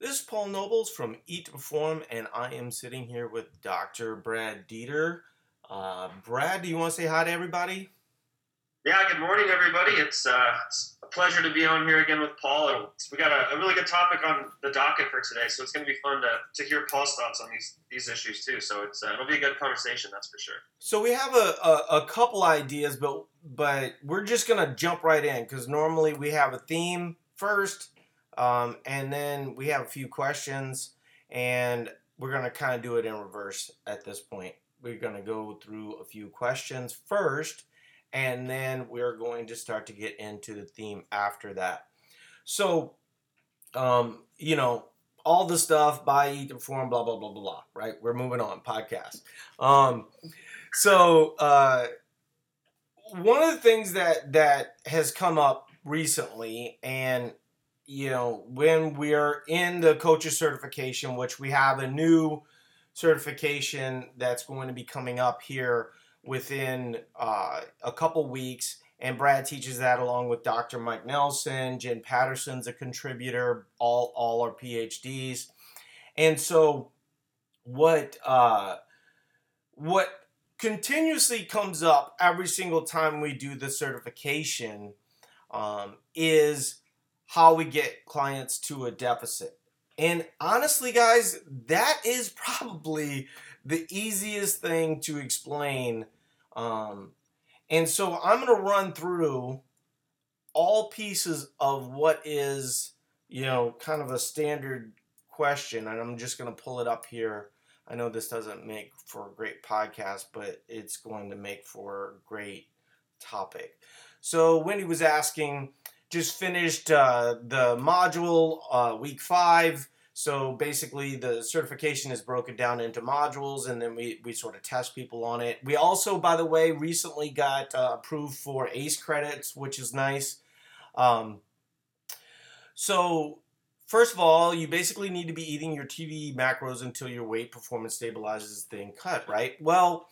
This is Paul Nobles from Eat to Perform, and I am sitting here with Dr. Brad Dieter. Uh, Brad, do you want to say hi to everybody? Yeah, good morning, everybody. It's, uh, it's a pleasure to be on here again with Paul. And we got a, a, really good topic on the docket for today, so it's going to be fun to, to hear Paul's thoughts on these these issues too. So it's uh, it'll be a good conversation, that's for sure. So we have a, a, a couple ideas, but but we're just going to jump right in because normally we have a theme first, um, and then we have a few questions, and we're going to kind of do it in reverse at this point. We're going to go through a few questions first and then we're going to start to get into the theme after that. So, um, you know, all the stuff buy, eat, perform, blah blah blah blah blah. Right? We're moving on. Podcast. Um, so uh, one of the things that that has come up recently, and you know, when we're in the coaches certification, which we have a new certification that's going to be coming up here within uh, a couple weeks. And Brad teaches that along with Dr. Mike Nelson. Jen Patterson's a contributor. All all are PhDs. And so, what uh, what continuously comes up every single time we do the certification um, is how we get clients to a deficit. And honestly, guys, that is probably the easiest thing to explain. Um, and so I'm going to run through all pieces of what is, you know, kind of a standard question. And I'm just going to pull it up here. I know this doesn't make for a great podcast, but it's going to make for a great topic. So Wendy was asking, just finished uh, the module uh, week five so basically, the certification is broken down into modules, and then we, we sort of test people on it. We also, by the way, recently got uh, approved for ACE credits, which is nice. Um, so, first of all, you basically need to be eating your TDEE macros until your weight performance stabilizes then cut, right? Well,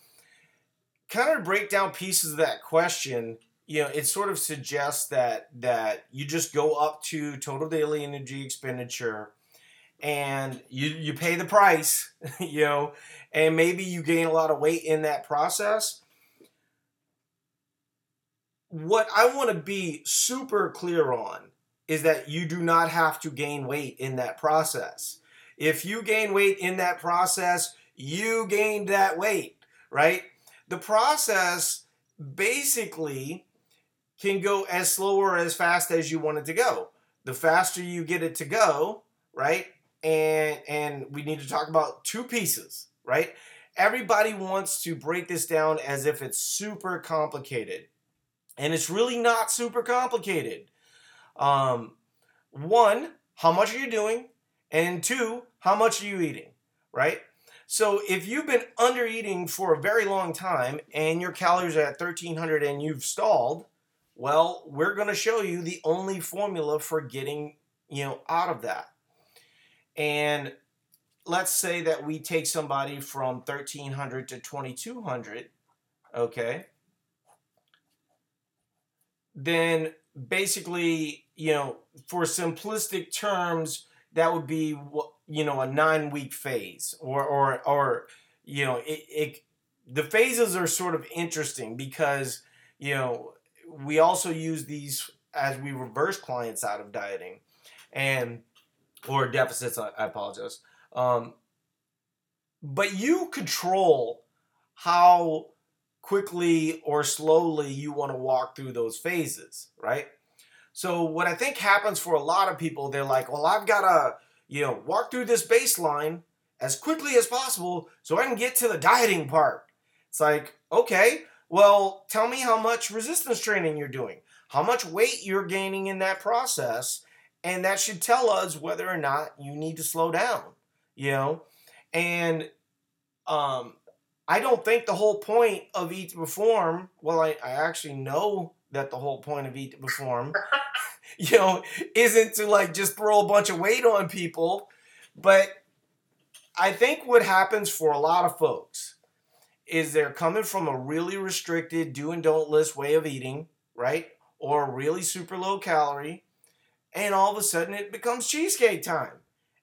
kind of break down pieces of that question you know it sort of suggests that that you just go up to total daily energy expenditure and you you pay the price, you know, and maybe you gain a lot of weight in that process. What I want to be super clear on is that you do not have to gain weight in that process. If you gain weight in that process, you gained that weight, right? The process basically can go as slow or as fast as you want it to go. The faster you get it to go, right? and and we need to talk about two pieces, right? Everybody wants to break this down as if it's super complicated, and it's really not super complicated. Um, one, how much are you doing? And two, how much are you eating, right? So if you've been under eating for a very long time and your calories are at 1300 and you've stalled, well, we're going to show you the only formula for getting, you know, out of that. And let's say that we take somebody from 1300 to 2200, okay? Then basically, you know, for simplistic terms, that would be you know a nine week phase or or or you know it, it the phases are sort of interesting because you know we also use these as we reverse clients out of dieting and or deficits. I, I apologize. Um, but you control how quickly or slowly you want to walk through those phases, right? So what I think happens for a lot of people, they're like, well, I've got to, you know, walk through this baseline as quickly as possible so I can get to the dieting part. It's like, okay, well, tell me how much resistance training you're doing, how much weight you're gaining in that process, and that should tell us whether or not you need to slow down you know? And um i don't think the whole point of eat to perform well i, I actually know that the whole point of eat to perform you know isn't to like just throw a bunch of weight on people but i think what happens for a lot of folks is they're coming from a really restricted do and don't list way of eating right? Or really super low calorie and all of a sudden it becomes cheesecake time.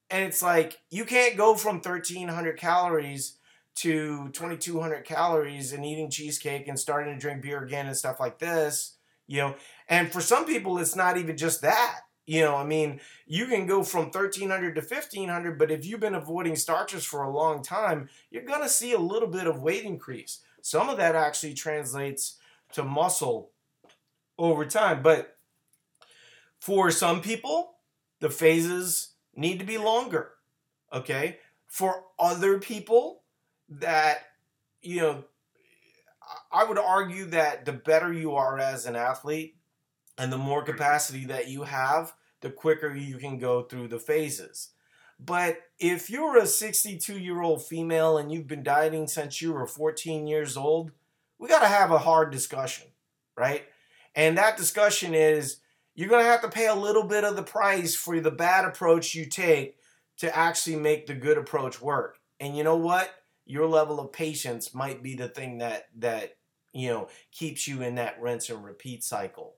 and it's like you can't go from 1300 calories to 2200 calories and eating cheesecake and starting to drink beer again and stuff like this you know? And for some people it's not even just that you know i mean you can go from 1300 to 1500 but if you've been avoiding starches for a long time you're going to see a little bit of weight increase. Some of that actually translates to muscle over time but for some people the phases need to be longer okay? For other people that you know I would argue that the better you are as an athlete and the more capacity that you have, the quicker you can go through the phases. But if you're a 62 year old female and you've been dieting since you were 14 years old, we got to have a hard discussion, right? And that discussion is you're going to have to pay a little bit of the price for the bad approach you take to actually make the good approach work. And you know what? your level of patience might be the thing that that you know keeps you in that rinse and repeat cycle.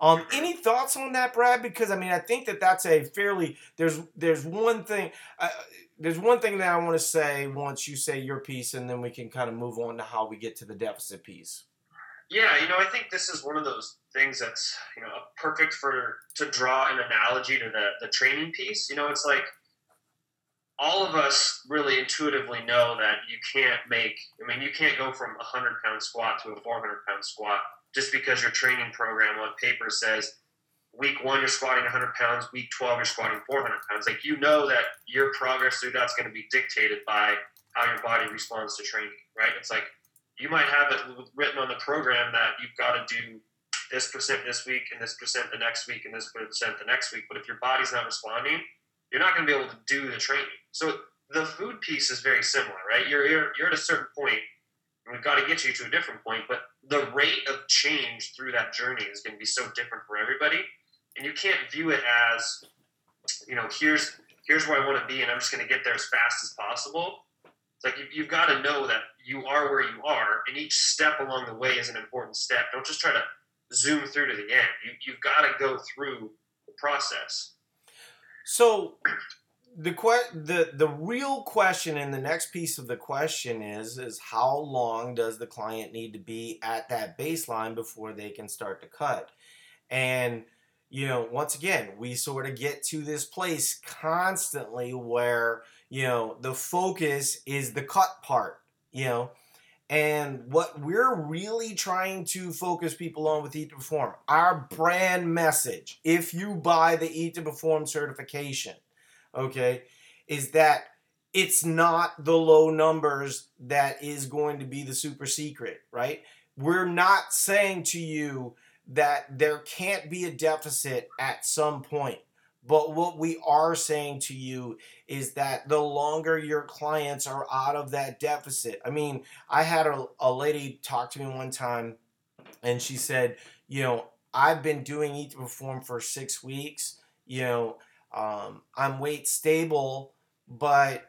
Um, any thoughts on that, Brad? Because I mean, I think that that's a fairly there's there's one thing uh, there's one thing that I want to say once you say your piece, and then we can kind of move on to how we get to the deficit piece. Yeah, you know, I think this is one of those things that's you know perfect for to draw an analogy to the the training piece. You know, it's like all of us really intuitively know that you can't make, I mean, you can't go from a 100 pound squat to a 400 pound squat just because your training program on paper says week one you're squatting 100 pounds, week 12 you're squatting 400 pounds. Like, you know that your progress through that's going to be dictated by how your body responds to training, right? It's like you might have it written on the program that you've got to do this percent this week and this percent the next week and this percent the next week. But if your body's not responding, you're not going to be able to do the training. So the food piece is very similar, right? You're, you're, you're at a certain point, we've got to get you to a different point, but the rate of change through that journey is going to be so different for everybody. And you can't view it as, you know, here's here's where I want to be, and I'm just going to get there as fast as possible. It's like you, you've got to know that you are where you are, and each step along the way is an important step. Don't just try to zoom through to the end. You, you've got to go through the process. So the que- the the real question in the next piece of the question is is how long does the client need to be at that baseline before they can start to cut? And you know, once again, we sort of get to this place constantly where, you know, the focus is the cut part, you know. And what we're really trying to focus people on with Eat to Perform, our brand message, if you buy the Eat to Perform certification, okay, is that it's not the low numbers that is going to be the super secret, right? We're not saying to you that there can't be a deficit at some point. But what we are saying to you is that the longer your clients are out of that deficit, I mean, I had a, a lady talk to me one time and she said, you know, I've been doing Eat to Perform for six weeks. You know, um, I'm weight stable, but,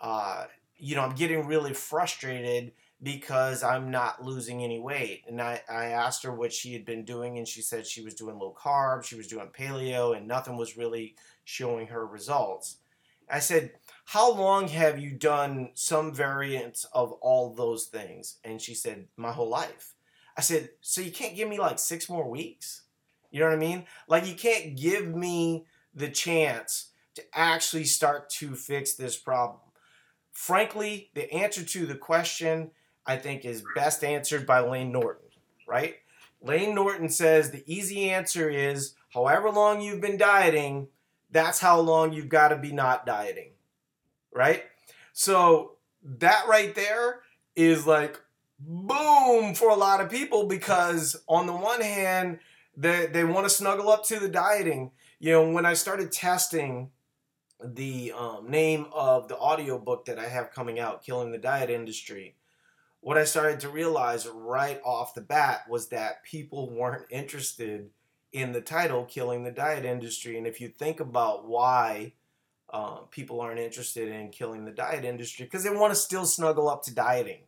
uh, you know, I'm getting really frustrated because I'm not losing any weight. And I, I asked her what she had been doing, and she said she was doing low carb, she was doing paleo, and nothing was really showing her results. I said, How long have you done some variants of all those things? And she said, My whole life. I said, So you can't give me like six more weeks? You know what I mean? Like, you can't give me the chance to actually start to fix this problem. Frankly, the answer to the question I think is best answered by Layne Norton, right? Layne Norton says the easy answer is however long you've been dieting, that's how long you've got to be not dieting, right? So that right there is like boom for a lot of people because on the one hand, they, they want to snuggle up to the dieting. You know, when I started testing the um, name of the audiobook that I have coming out, Killing the Diet Industry, what I started to realize right off the bat was that people weren't interested in the title Killing the Diet Industry. And if you think about why um, people aren't interested in killing the diet industry, because they want to still snuggle up to dieting.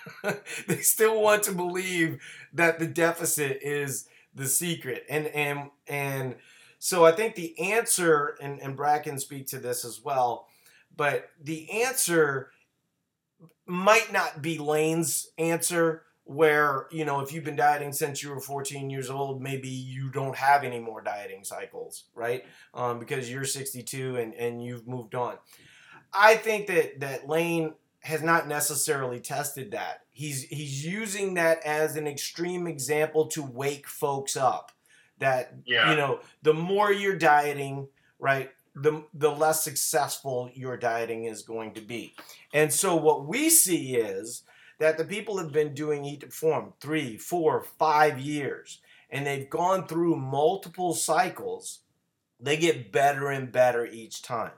they still want to believe that the deficit is the secret. And and and So I think the answer, and, and Brad can speak to this as well, but the answer might not be Layne's answer, where, you know, if you've been dieting since you were 14 years old, maybe you don't have any more dieting cycles, right? Um, because you're 62 and, and you've moved on. I think that, that Layne has not necessarily tested that. He's he's using that as an extreme example to wake folks up. That Yeah. you know, the more you're dieting, right, the the less successful your dieting is going to be. And so what we see is that the people have been doing Eat to Perform three, four, five years, and they've gone through multiple cycles. They get better and better each time.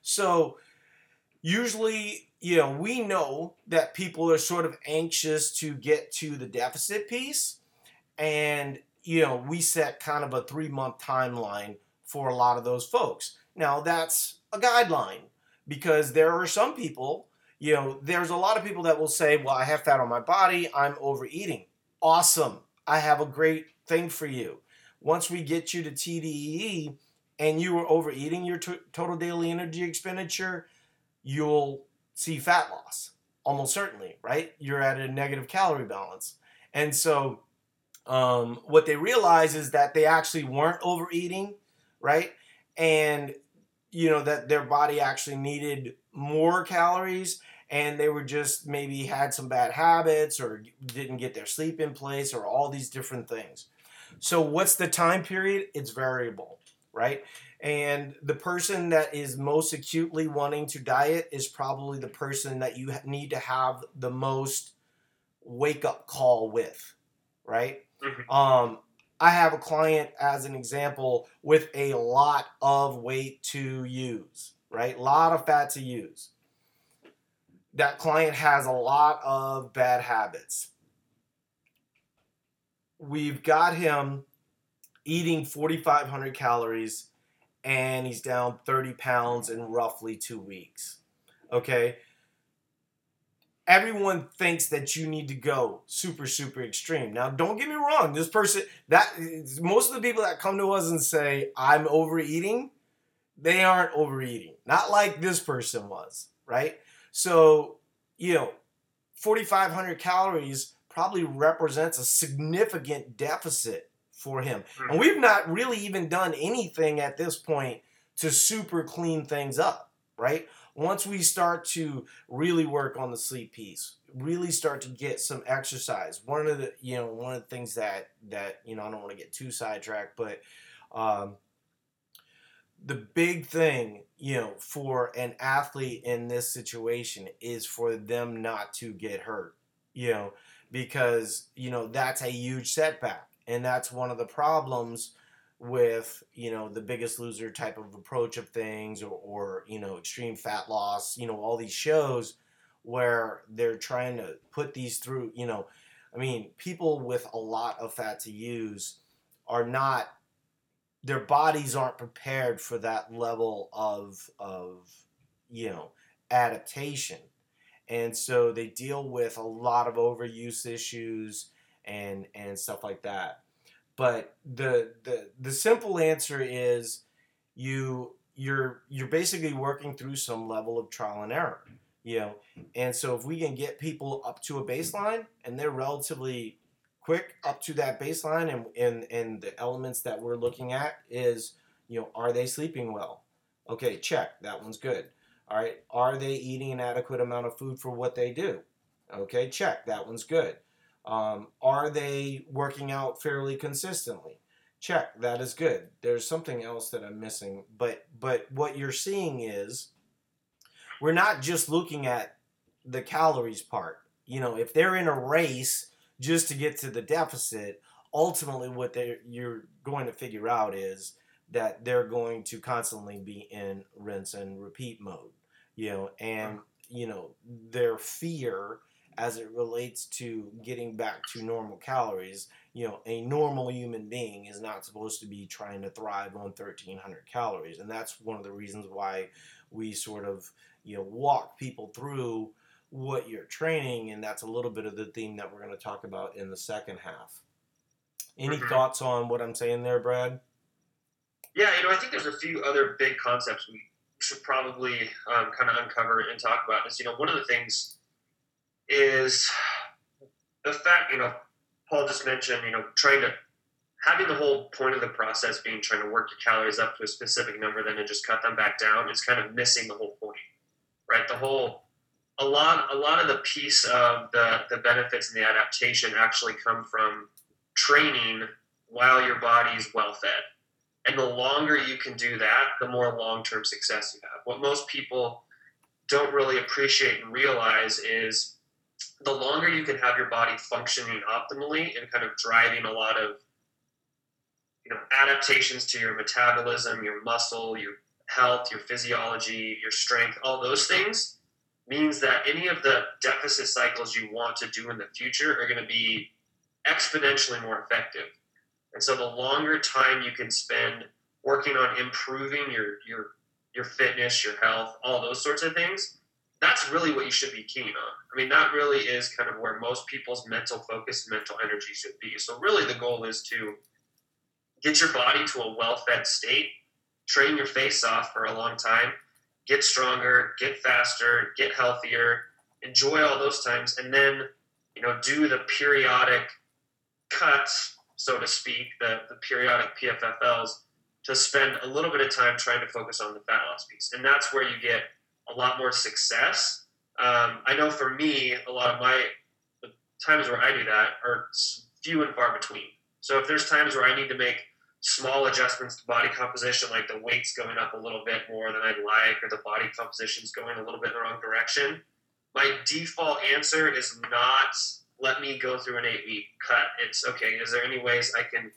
So usually, you know, we know that people are sort of anxious to get to the deficit piece. And, you know, we set kind of a three month timeline for a lot of those folks. Now, that's a guideline because there are some people, you know, there's a lot of people that will say, well, I have fat on my body, I'm overeating. Awesome. I have a great thing for you. Once we get you to TDEE and you are overeating your t- total daily energy expenditure, you'll see fat loss almost certainly, right? You're at a negative calorie balance. And so um, what they realize is that they actually weren't overeating, right? And you know that their body actually needed more calories and they were just maybe had some bad habits or didn't get their sleep in place or all these different things. So what's the time period? It's variable, right? And the person that is most acutely wanting to diet is probably the person that you need to have the most wake up call with, right? Mhm. Um, I have a client, as an example, with a lot of weight to use, right? A lot of fat to use. That client has a lot of bad habits. We've got him eating 4,500 calories and he's down 30 pounds in roughly two weeks. Okay. Everyone thinks that you need to go super, super extreme. Now, don't get me wrong. This person, that most of the people that come to us and say, I'm overeating, they aren't overeating. Not like this person was, right? So, you know, 4,500 calories probably represents a significant deficit for him. And mm. we've not really even done anything at this point to super clean things up, right? Once we start to really work on the sleep piece, really start to get some exercise. One of the, you know, one of the things that that, you know, I don't want to get too sidetracked, but um the big thing, you know, for an athlete in this situation is for them not to get hurt, you know, because, you know, that's a huge setback. And that's one of the problems with, you know, the biggest loser type of approach of things or, or you know, extreme fat loss, you know, all these shows where they're trying to put these through, you know, I mean, people with a lot of fat to use are not their bodies aren't prepared for that level of of you know adaptation. And so they deal with a lot of overuse issues and and stuff like that but the the the simple answer is you you're you're basically working through some level of trial and error you know? And so if we can get people up to a baseline and they're relatively quick up to that baseline and, and and the elements that we're looking at is you know are they sleeping well? Okay check. That one's good. All right. Are they eating an adequate amount of food for what they do? Okay check. That one's good um, are they working out fairly consistently? Check that is good. There's something else that i'm missing but but what you're seeing is we're not just looking at the calories part. You know if they're in a race just to get to the deficit ultimately what they you're going to figure out is that they're going to constantly be in rinse and repeat mode you know and you know their fear as it relates to getting back to normal calories you know a normal human being is not supposed to be trying to thrive on 1300 calories and that's one of the reasons why we sort of you know walk people through what you're training, and that's a little bit of the theme that we're going to talk about in the second half. Any Mhm. thoughts on what I'm saying there, Brad? Yeah, you know, I think there's a few other big concepts we should probably um, kind of uncover and talk about. Is you know, one of the things is the fact you know, Paul just mentioned you know trying to having the whole point of the process being trying to work your calories up to a specific number, then to just cut them back down is kind of missing the whole point, right? The whole a lot a lot of the piece of the the benefits and the adaptation actually come from training while your body is well fed. And the longer you can do that, the more long term success you have. What most people don't really appreciate and realize is the longer you can have your body functioning optimally and kind of driving a lot of you know adaptations to your metabolism, your muscle, your health, your physiology, your strength, all those things means that any of the deficit cycles you want to do in the future are going to be exponentially more effective. And so the longer time you can spend working on improving your your your fitness, your health, all those sorts of things, that's really what you should be keen on. I mean, that really is kind of where most people's mental focus and mental energy should be. So really the goal is to get your body to a well-fed state, train your face off for a long time, get stronger, get faster, get healthier, enjoy all those times, and then you know do the periodic cuts, so to speak, the, the periodic PFFLs to spend a little bit of time trying to focus on the fat loss piece. And that's where you get a lot more success. Um, I know for me, a lot of my times where I do that are few and far between. So if there's times where I need to make small adjustments to body composition, like the weight's going up a little bit more than I'd like, or the body composition's going a little bit in the wrong direction, my default answer is not let me go through an eight week cut. It's okay, is there any ways I can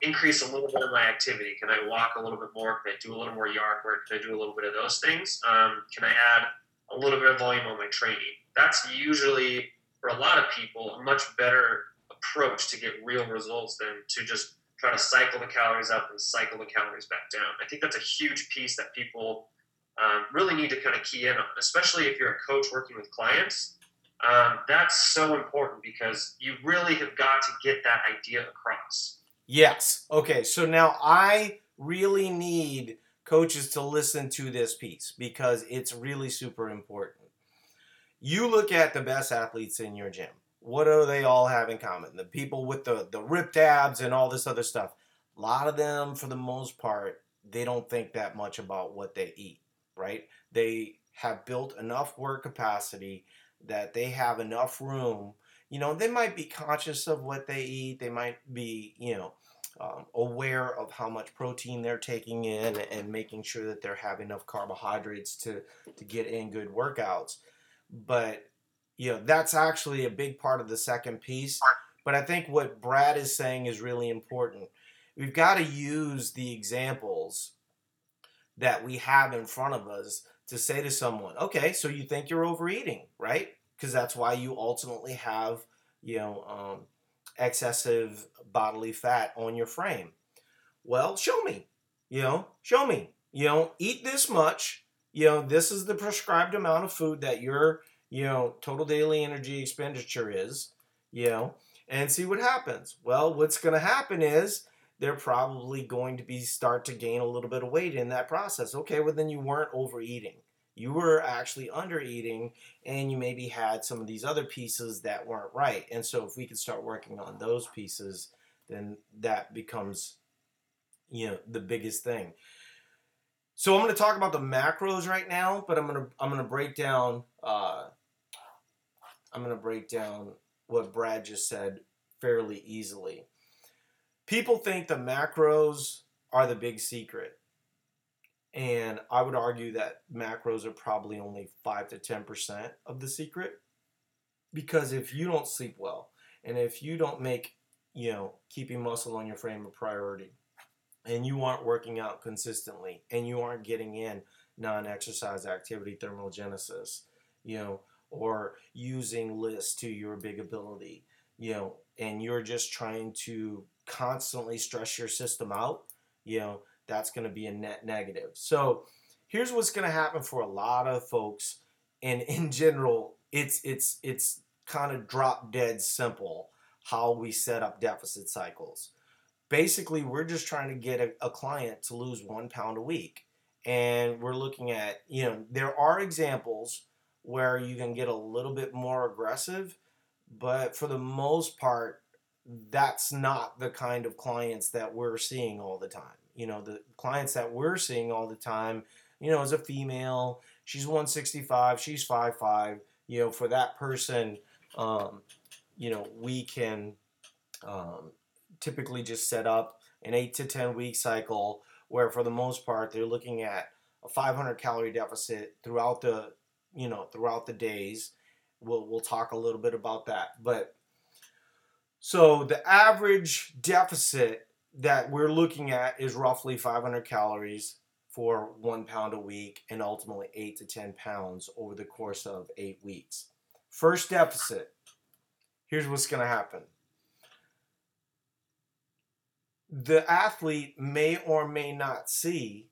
increase a little bit of my activity? Can I walk a little bit more? Can I do a little more yard work? Can I do a little bit of those things? Um, can I add a little bit of volume on my training? That's usually, for a lot of people, a much better approach to get real results than to just try to cycle the calories up and cycle the calories back down. I think that's a huge piece that people um, really need to kind of key in on, especially if you're a coach working with clients. Um, that's so important because you really have got to get that idea across. Yes. Okay. So now I really need coaches to listen to this piece because it's really super important. You look at the best athletes in your gym. What do they all have in common? The people with the, the ripped abs and all this other stuff. A lot of them, for the most part, they don't think that much about what they eat, right? They have built enough work capacity that they have enough room. You know, they might be conscious of what they eat. They might be, you know, um, aware of how much protein they're taking in and making sure that they're having enough carbohydrates to to get in good workouts. But you know, that's actually a big part of the second piece. But I think what Brad is saying is really important. We've got to use the examples that we have in front of us to say to someone, okay, so you think you're overeating, right? Because that's why you ultimately have, you know, um, excessive bodily fat on your frame. Well, show me, you know, show me, you know, eat this much, you know, this is the prescribed amount of food that your, you know, total daily energy expenditure is, you know, and see what happens. Well, what's going to happen is they're probably going to be start to gain a little bit of weight in that process. Okay, well then you weren't overeating. You were actually under eating and you maybe had some of these other pieces that weren't right. And so if we could start working on those pieces, then that becomes you know the biggest thing. So I'm going to talk about the macros right now, but I'm going to I'm going to break down uh, I'm going to break down what Brad just said fairly easily people think the macros are the big secret. And I would argue that macros are probably only 5 to 10% of the secret. Because if you don't sleep well, and if you don't make, you know, keeping muscle on your frame a priority, and you aren't working out consistently, and you aren't getting in non exercise activity thermogenesis, you know, or using LISS to your big ability, you know, and you're just trying to constantly stress your system out, you know, that's going to be a net negative. So here's what's going to happen for a lot of folks. And in general, it's it's it's kind of drop dead simple how we set up deficit cycles. basically we're just trying to get a, a client to lose one pound a week and we're looking at you know there are examples where you can get a little bit more aggressive but for the most part that's not the kind of clients that we're seeing all the time you know the clients that we're seeing all the time you know is a female. She's 165 she's 55 you know for that person um, you know we can um, typically just set up an 8 to 10 week cycle where for the most part they're looking at a 500 calorie deficit throughout the you know throughout the days. We'll we'll talk a little bit about that but so the average deficit that we're looking at is roughly 500 calories for one pound a week and ultimately 8 to 10 pounds over the course of eight weeks. First deficit. Here's what's going to happen. The athlete may or may not see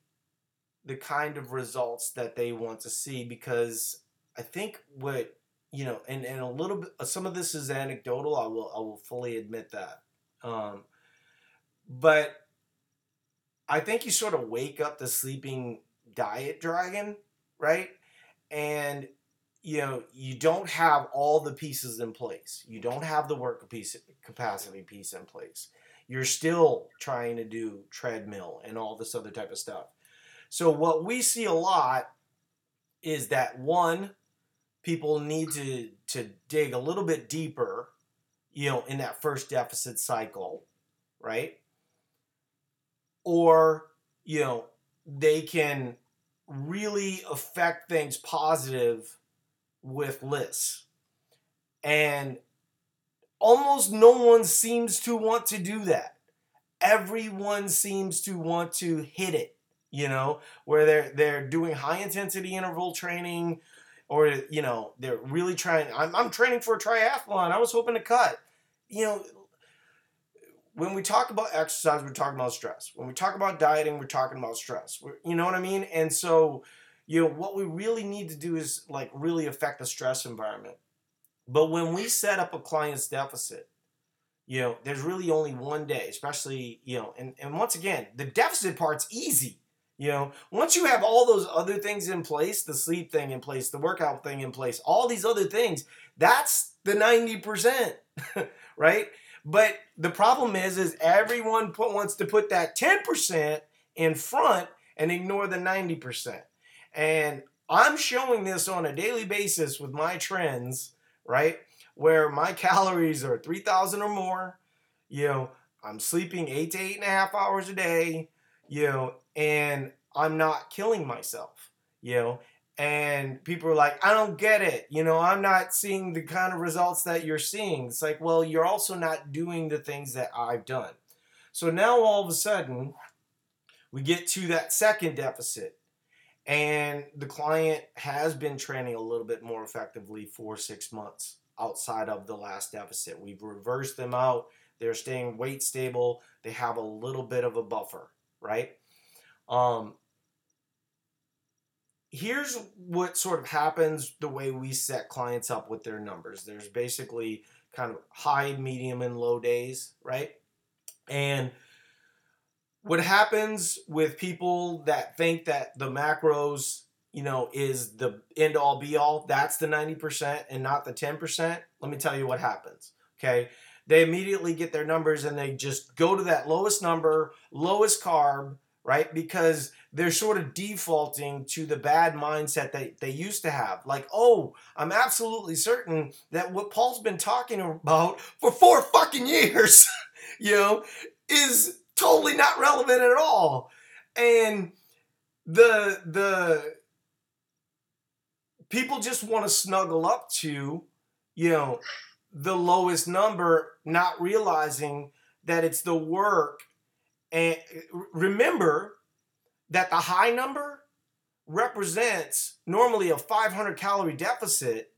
the kind of results that they want to see because I think what you know, and, and a little bit, some of this is anecdotal. I will I will fully admit that, um, but I think you sort of wake up the sleeping diet dragon, right? And you know you don't have all the pieces in place. You don't have the work piece capacity piece in place you're still trying to do treadmill and all this other type of stuff. So what we see a lot is that one, people need to to dig a little bit deeper, you know, in that first deficit cycle, right? Or, you know, they can really affect things positive with LISS. And almost no one seems to want to do that. Everyone seems to want to hit it, you know, where they're they're doing high intensity interval training or you know, they're really trying I'm I'm training for a triathlon. I was hoping to cut. You know, when we talk about exercise, we're talking about stress. When we talk about dieting, we're talking about stress. We're, you know what I mean? And so, you know, what we really need to do is like really affect the stress environment. But when we set up a client's deficit, you know, there's really only one day, especially, you know, and, and once again, the deficit part's easy. You know, once you have all those other things in place, the sleep thing in place, the workout thing in place, all these other things, that's the 90%, right? But the problem is, is everyone put, wants to put that 10% in front and ignore the 90%. And I'm showing this on a daily basis with my trends right? Where my calories are 3,000 or more, you know, I'm sleeping eight to eight and a half hours a day, you know, and I'm not killing myself, you know. And people are like, I don't get it. You know, I'm not seeing the kind of results that you're seeing. It's like, well, you're also not doing the things that I've done. So now all of a sudden, we get to that second deficit and the client has been training a little bit more effectively for six months outside of the last deficit. We've reversed them out. They're staying weight stable. They have a little bit of a buffer, right? Um, here's what sort of happens the way we set clients up with their numbers. There's basically kind of high, medium, and low days, right? And what happens with people that think that the macros you know is the end all be all that's the 90% and not the 10% let me tell you what happens okay they immediately get their numbers and they just go to that lowest number lowest carb right because they're sort of defaulting to the bad mindset that they used to have like oh i'm absolutely certain that what paul's been talking about for four fucking years you know is totally not relevant at all. And the the people just want to snuggle up to, you know, the lowest number, not realizing that it's the work. And remember that the high number represents normally a 500 calorie deficit,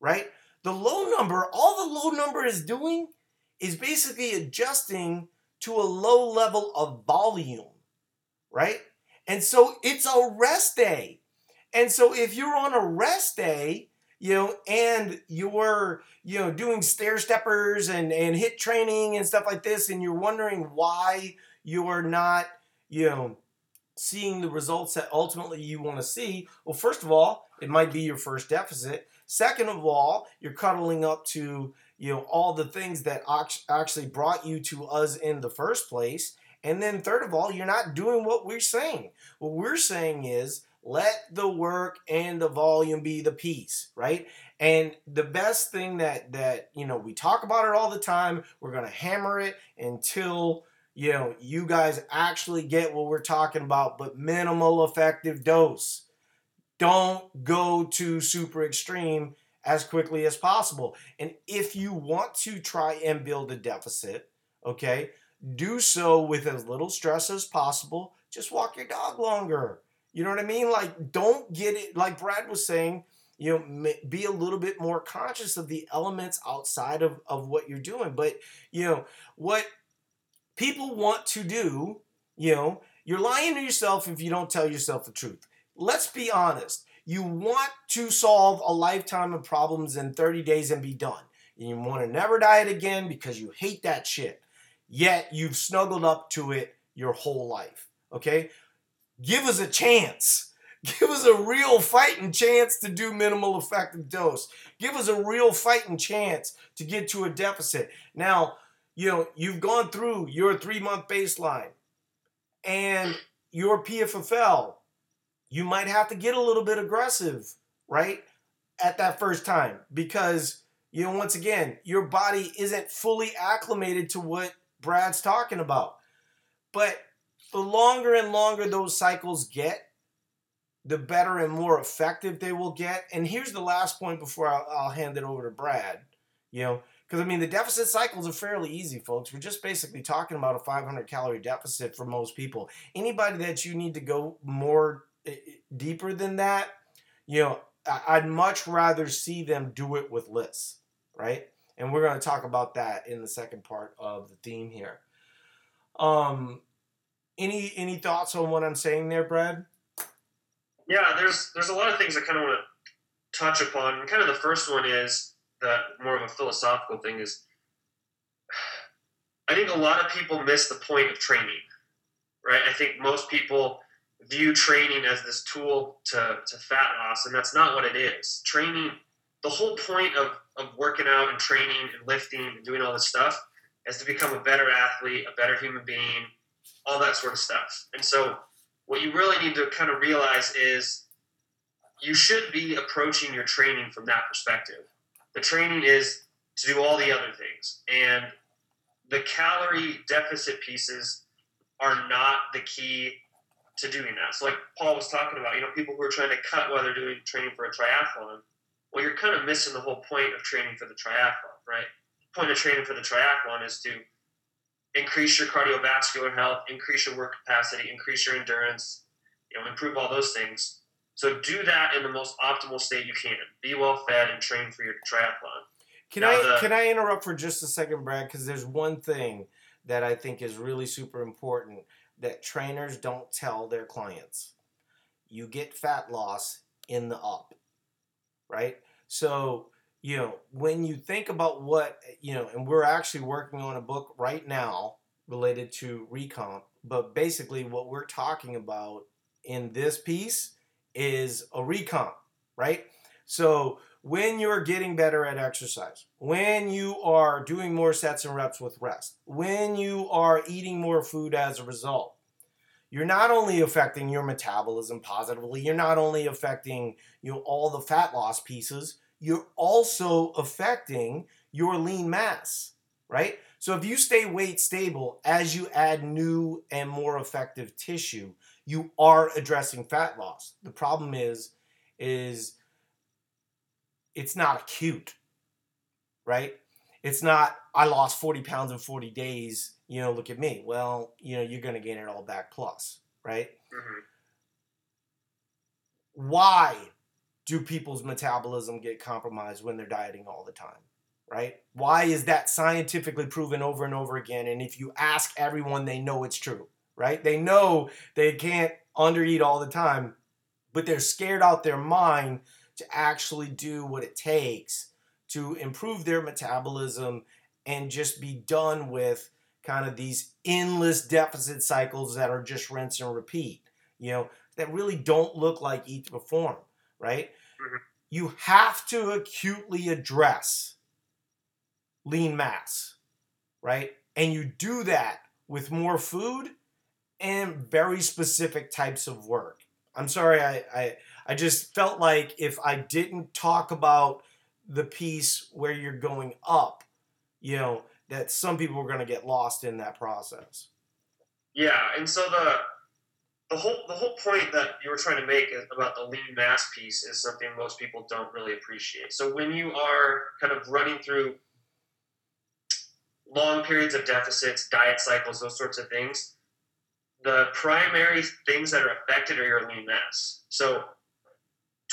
right? The low number, all the low number is doing is basically adjusting to a low level of volume, right? And so it's a rest day. And so if you're on a rest day, you know, and you're, you know, doing stair steppers and, and HIIT training and stuff like this, and you're wondering why you're not, you know, seeing the results that ultimately you want to see, well, first of all, it might be your first deficit. Second of all, you're cuddling up to you know all the things that actually brought you to us in the first place. And then third of all, you're not doing what we're saying. What we're saying is let the work and the volume be the piece, right? And the best thing that that you know we talk about it all the time. We're gonna hammer it until you know, you guys actually get what we're talking about, but minimal effective dose. Don't go to super extreme as quickly as possible. And if you want to try and build a deficit, okay, do so with as little stress as possible. Just walk your dog longer. You know what I mean? Like, don't get it, like Brad was saying, you know, be a little bit more conscious of the elements outside of, of what you're doing. But, you know, what people want to do, you know, you're lying to yourself if you don't tell yourself the truth. Let's be honest. You want to solve a lifetime of problems in 30 days and be done. And you want to never diet again because you hate that shit. Yet you've snuggled up to it your whole life. Okay? Give us a chance. Give us a real fighting chance to do minimal effective dose. Give us a real fighting chance to get to a deficit. Now, you know, you've gone through your three month baseline and your PFFL, you might have to get a little bit aggressive, right? At that first time because, you know, once again, your body isn't fully acclimated to what Brad's talking about. But the longer and longer those cycles get, the better and more effective they will get. And here's the last point before I'll, I'll hand it over to Brad. You know, because I mean, the deficit cycles are fairly easy, folks. We're just basically talking about a 500 calorie deficit for most people. Anybody that you need to go more eh, eh, deeper than that, you know, I'd much rather see them do it with LISS, right? And we're going to talk about that in the second part of the theme here. Um, any any thoughts on what I'm saying there, Brad? Yeah, there's there's a lot of things I kind of want to touch upon. kind of the first one is that more of a philosophical thing is I think a lot of people miss the point of training, right? I think most people view training as this tool to, to fat loss, and that's not what it is. Training, the whole point of, of working out and training and lifting and doing all this stuff is to become a better athlete, a better human being, all that sort of stuff. And so, what you really need to kind of realize is you should be approaching your training from that perspective. The training is to do all the other things. And the calorie deficit pieces are not the key to doing that. So, like Paul was talking about, you know, people who are trying to cut while they're doing training for a triathlon, well, you're kind of missing the whole point of training for the triathlon, right? The point of training for the triathlon is to increase your cardiovascular health, increase your work capacity, increase your endurance, you know, improve all those things. So do that in the most optimal state you can. Be well fed and train for your triathlon. Can now I the, can I interrupt for just a second, Brad? Because there's one thing that I think is really super important that trainers don't tell their clients. You get fat loss in the up, right? So you know when you think about what you know, and we're actually working on a book right now related to recomp, but basically what we're talking about in this piece is a recomp, right? So when you're getting better at exercise, when you are doing more sets and reps with rest, when you are eating more food as a result, you're not only affecting your metabolism positively, you're not only affecting you know all the fat loss pieces, you're also affecting your lean mass, right? So if you stay weight stable as you add new and more effective tissue, you are addressing fat loss. The problem is, is it's not acute, right? It's not, I lost 40 pounds in 40 days, you know, look at me. Well, you know, you're going to gain it all back plus, right? Mm-hmm. Why do people's metabolism get compromised when they're dieting all the time? Right? Why is that scientifically proven over and over again? And if you ask everyone, they know it's true right? They know they can't undereat all the time, but they're scared out their mind to actually do what it takes to improve their metabolism and just be done with kind of these endless deficit cycles that are just rinse and repeat, you know, that really don't look like eat to perform, right? Mhm. You have to acutely address lean mass, right? And you do that with more food and very specific types of work. I'm sorry, I, I, I just felt like if I didn't talk about the piece where you're going up, you know, that some people are going to get lost in that process. Yeah, and so the the whole the whole point that you were trying to make about the lean mass piece is something most people don't really appreciate. So when you are kind of running through long periods of deficits, diet cycles, those sorts of things, the primary things that are affected are your lean mass. So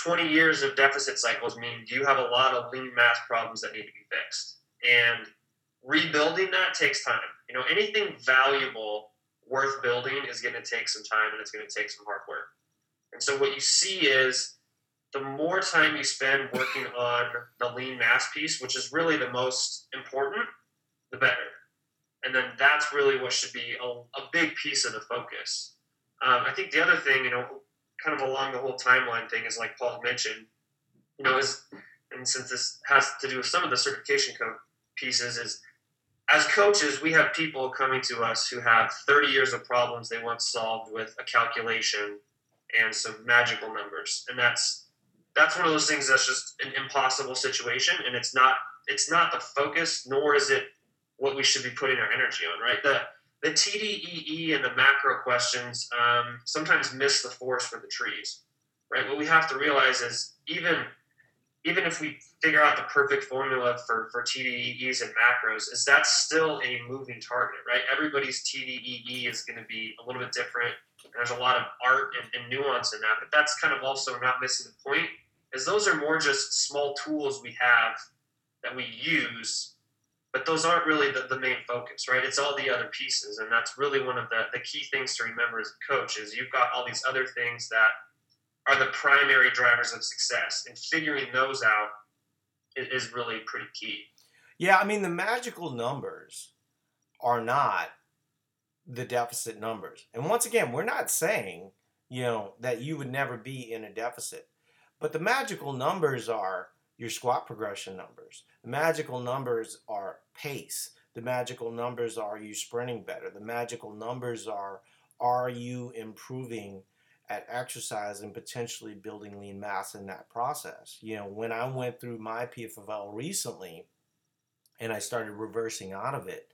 20 years of deficit cycles mean you have a lot of lean mass problems that need to be fixed. And rebuilding that takes time. You know, anything valuable worth building is going to take some time and it's going to take some hard work. And so what you see is the more time you spend working on the lean mass piece, which is really the most important, the better. And then that's really what should be a, a big piece of the focus. Um, I think the other thing, you know, kind of along the whole timeline thing is like Paul mentioned, you know, is and since this has to do with some of the certification code pieces, is as coaches, we have people coming to us who have 30 years of problems they want solved with a calculation and some magical numbers, and that's that's one of those things that's just an impossible situation, and it's not it's not the focus, nor is it what we should be putting our energy on. Right, the the TDEE and the macro questions um, sometimes miss the forest for the trees. Right, what we have to realize is even even if we figure out the perfect formula for, for TDEEs and macros, is that's still a moving target, right? Everybody's TDEE is going to be a little bit different. There's a lot of art and, and nuance in that, but that's kind of also not missing the point. Is those are more just small tools we have that we use, but those aren't really the, the main focus, right? It's all the other pieces, and that's really one of the, the key things to remember as a coach is you've got all these other things that are the primary drivers of success, and figuring those out is really pretty key. Yeah, I mean, the magical numbers are not the deficit numbers. And once again, we're not saying, you know, that you would never be in a deficit. But the magical numbers are your squat progression numbers. The magical numbers are pace. The magical numbers are you sprinting better. The magical numbers are are you improving at exercise and potentially building lean mass in that process. You know, when I went through my PFFL recently and I started reversing out of it,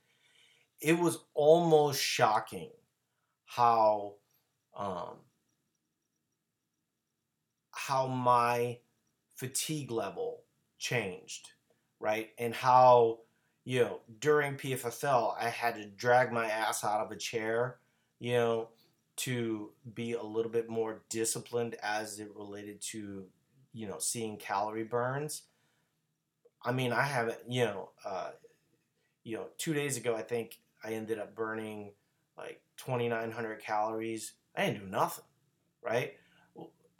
it was almost shocking how um, how my fatigue level changed, right? And how you know during PFFL I had to drag my ass out of a chair, you know, to be a little bit more disciplined as it related to you know seeing calorie burns. I mean, I haven't, you know, uh, you know, two days ago I think I ended up burning like 2,900 calories. I didn't do nothing, right?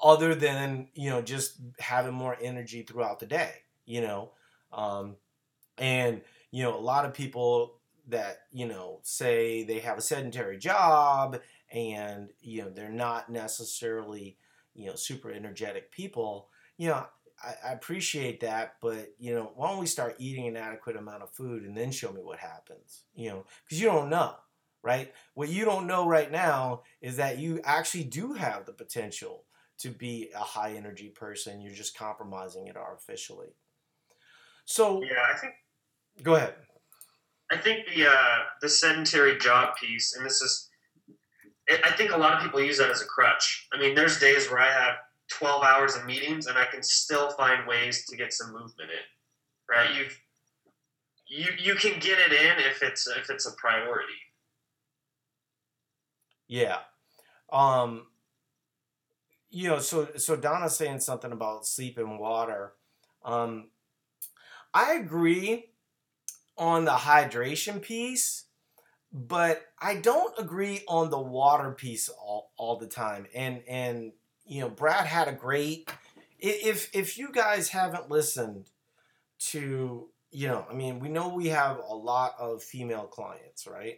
Other than you know just having more energy throughout the day, you know, um, and you know a lot of people that you know say they have a sedentary job and you know they're not necessarily you know super energetic people. You know, I, I appreciate that, but you know, why don't we start eating an adequate amount of food and then show me what happens? You know, because you don't know, right? What you don't know right now is that you actually do have the potential to be a high energy person. You're just compromising it artificially. So Yeah, I think go ahead. I think the uh, the sedentary job piece, and this is, I I think a lot of people use that as a crutch. I mean, there's days where I have 12 hours of meetings, and I can still find ways to get some movement in. Right? You've you you can get it in if it's if it's a priority. Yeah. Um you know, so so Donna's saying something about sleep and water. Um I agree on the hydration piece, but I don't agree on the water piece all, all the time. And and you know, Brad had a great if if you guys haven't listened to you know, I mean, we know we have a lot of female clients, right?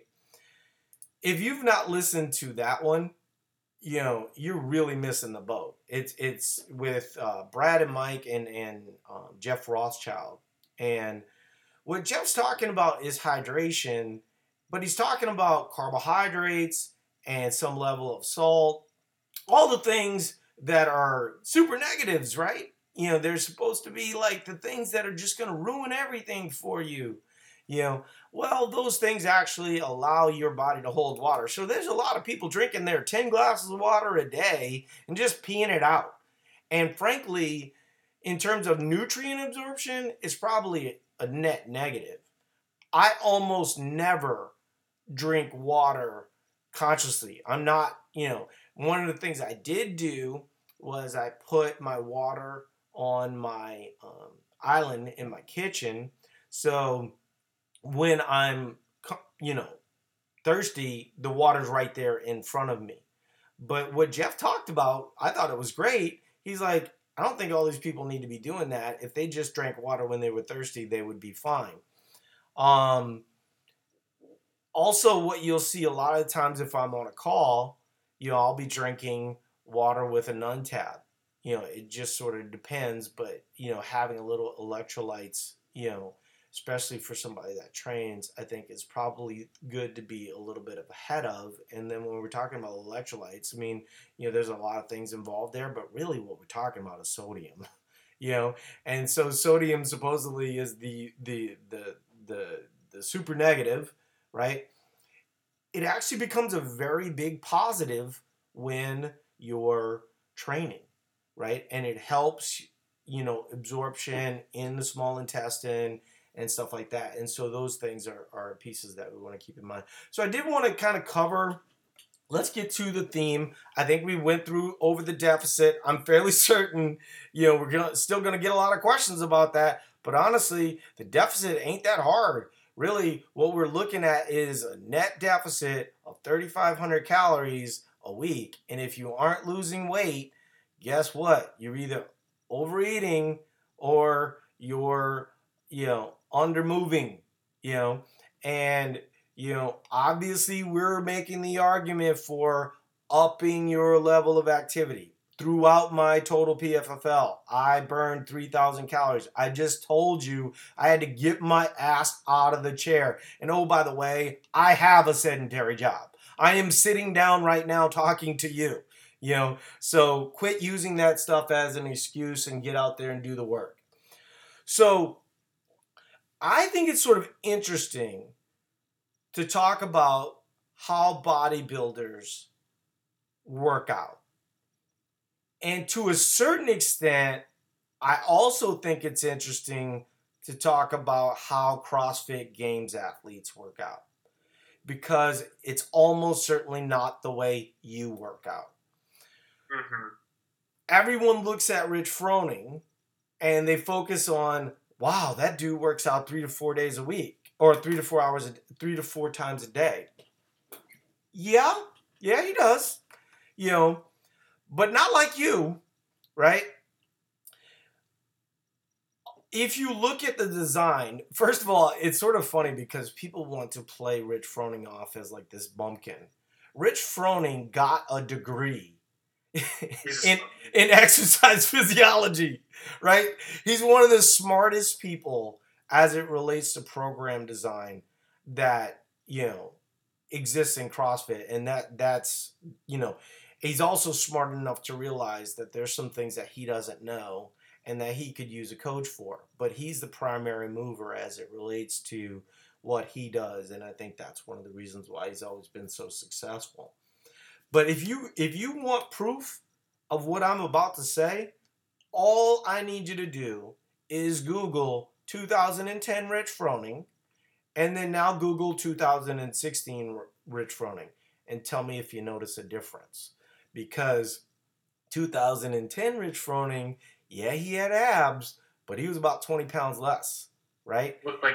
If you've not listened to that one, you know, you're really missing the boat. It's it's with uh, Brad and Mike and and um, Jeff Rothschild, and what Jeff's talking about is hydration, but he's talking about carbohydrates and some level of salt, all the things that are super negatives, right? You know, they're supposed to be like the things that are just going to ruin everything for you. You know, well, those things actually allow your body to hold water. So there's a lot of people drinking their 10 glasses of water a day and just peeing it out. And frankly, in terms of nutrient absorption, it's probably a net negative. I almost never drink water consciously. I'm not, you know, one of the things I did do was I put my water on my um, island in my kitchen. So when I'm, you know, thirsty, the water's right there in front of me. But what Jeff talked about, I thought it was great. He's like, I don't think all these people need to be doing that. If they just drank water when they were thirsty, they would be fine. Um, also, what you'll see a lot of times if I'm on a call, you know, I'll be drinking water with a Nuun tab. You know, it just sort of depends, but you know, having a little electrolytes, you know, especially for somebody that trains, I think is probably good to be a little bit ahead of. And then when we're talking about electrolytes, I mean, you know, there's a lot of things involved there, but really what we're talking about is sodium. you know, and so sodium supposedly is the the the the the super negative, right? It actually becomes a very big positive when you're training, right? And it helps, you know, absorption in the small intestine and stuff like that. And so those things are, are pieces that we want to keep in mind. So I did want to kind of cover. Let's get to the theme. I think we went through over the deficit. I'm fairly certain, you know, we're gonna still gonna get a lot of questions about that. But honestly, the deficit ain't that hard. Really, what we're looking at is a net deficit of 3,500 calories a week. And if you aren't losing weight, guess what? You're either overeating or you're, you know, under moving, you know, and you know, obviously we're making the argument for upping your level of activity. Throughout my total PFFL, I burned 3,000 calories. I just told you I had to get my ass out of the chair. And oh, by the way, I have a sedentary job. I am sitting down right now talking to you. You know, so quit using that stuff as an excuse and get out there and do the work. So, I think it's sort of interesting to talk about how bodybuilders work out. And to a certain extent, I also think it's interesting to talk about how CrossFit Games athletes work out because it's almost certainly not the way you work out. Mm-hmm. Everyone looks at Rich Froning and they focus on wow, that dude works out three to four days a week or three to four hours, three to four times a day. Yeah, yeah, he does. You know, but not like you, right? If you look at the design, first of all, it's sort of funny because people want to play Rich Froning off as like this bumpkin. Rich Froning got a degree in in exercise physiology, right? He's one of the smartest people as it relates to program design that you know exists in CrossFit, and that that's you know he's also smart enough to realize that there's some things that he doesn't know and that he could use a coach for. But he's the primary mover as it relates to what he does, and I think that's one of the reasons why he's always been so successful. But if you if you want proof of what I'm about to say, all I need you to do is Google 2010 Rich Froning and then now Google 2016 Rich Froning and tell me if you notice a difference. Because 2010 Rich Froning, yeah, he had abs, but he was about 20 pounds less, right? Looked like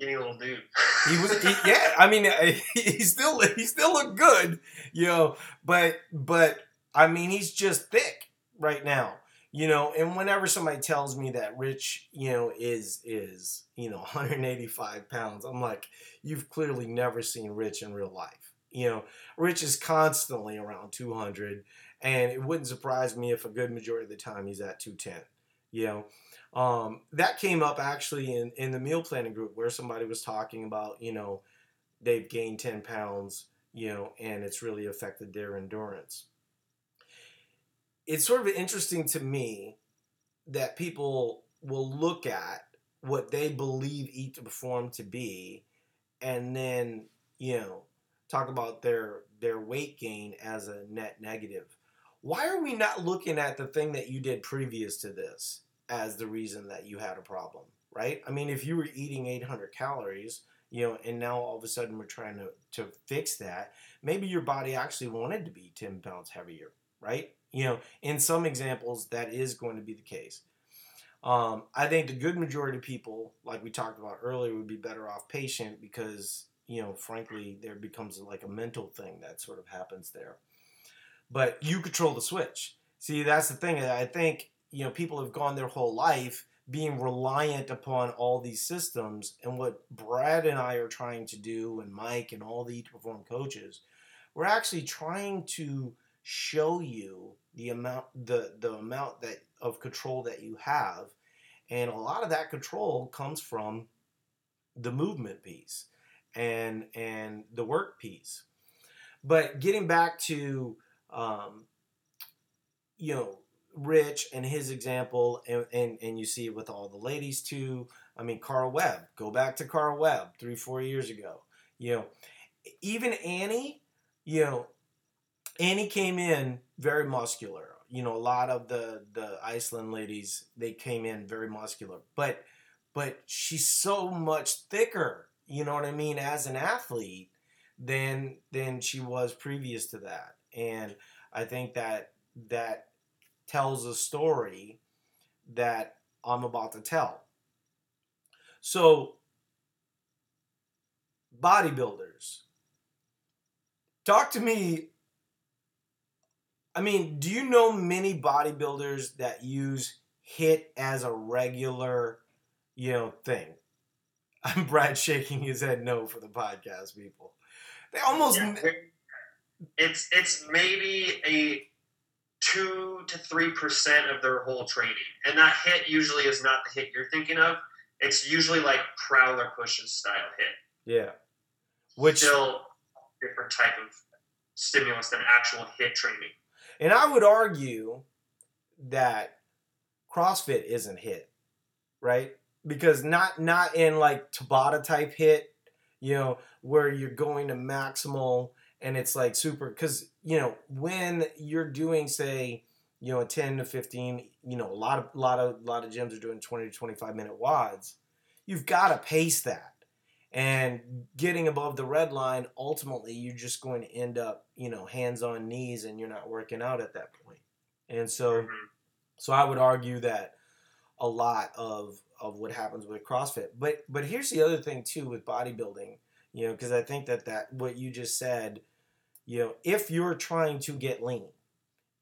skinny little dude. he was, he, yeah. I mean, eh, he still he still looked good, you know. But but I mean, he's just thick right now, you know and whenever somebody tells me that rich you know is is you know 185 pounds i'm like you've clearly never seen rich in real life you know rich is constantly around 200 and it wouldn't surprise me if a good majority of the time he's at 210 you know um, that came up actually in, in the meal planning group where somebody was talking about you know they've gained 10 pounds you know and it's really affected their endurance. It's sort of interesting to me that people will look at what they believe eat to perform to be and then you know talk about their their weight gain as a net negative. Why are we not looking at the thing that you did previous to this as the reason that you had a problem right i mean if you were eating 800 calories you know and now all of a sudden we're trying to, to fix that maybe your body actually wanted to be 10 pounds heavier right you know, in some examples, that is going to be the case. Um, I think the good majority of people, like we talked about earlier, would be better off patient because, you know, frankly, there becomes like a mental thing that sort of happens there. But you control the switch. See, that's the thing. I think, you know, people have gone their whole life being reliant upon all these systems. And what Brad and I are trying to do, and Mike and all the Eat to Perform coaches, we're actually trying to show you the amount the the amount that of control that you have and a lot of that control comes from the movement piece and and the work piece but getting back to um, you know rich and his example and, and and you see it with all the ladies too i mean Kara Webb go back to Kara Webb three four years ago you know even annie you know Annie came in very muscular. You know, a lot of the the Iceland ladies they came in very muscular, but but she's so much thicker. You know what I mean as an athlete than than she was previous to that, and I think that that tells a story that I'm about to tell. So, bodybuilders, talk to me I mean, do you know many bodybuilders that use HIIT as a regular, you know, thing? I'm Brad shaking his head no for the podcast people. They almost yeah, it's it's maybe a two to three percent of their whole training, and that HIIT usually is not the HIIT you're thinking of. It's usually like prowler pushes style HIIT. Yeah, which is still a different type of stimulus than actual HIIT training. And I would argue that CrossFit isn't HIIT, right? Because not not in like Tabata type HIIT, you know, where you're going to maximal and it's like super because you know when you're doing say you know a 10 to 15 you know a lot of lot of lot of gyms are doing 20 to 25 minute WODs you've got to pace that. And getting above the red line ultimately you're just going to end up you know hands on knees and you're not working out at that point. And so mm-hmm. so i would argue that a lot of of what happens with crossfit. But but here's the other thing too with bodybuilding you know because i think that that what you just said you know if you're trying to get lean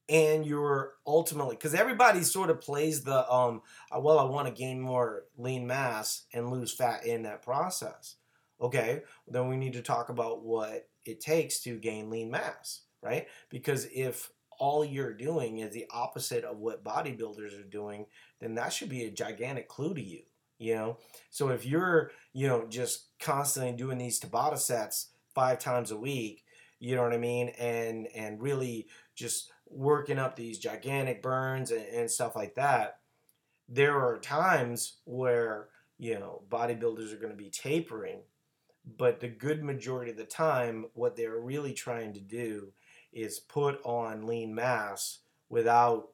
and you're ultimately because everybody sort of plays the um uh, well i want to gain more lean mass and lose fat in that process. Okay then we need to talk about what it takes to gain lean mass right? Because if all you're doing is the opposite of what bodybuilders are doing then that should be a gigantic clue to you you know? So if you're you know just constantly doing these tabata sets five times a week you know what i mean? And and really just working up these gigantic burns and, and stuff like that, there are times where you know bodybuilders are going to be tapering, but the good majority of the time, what they're really trying to do is put on lean mass without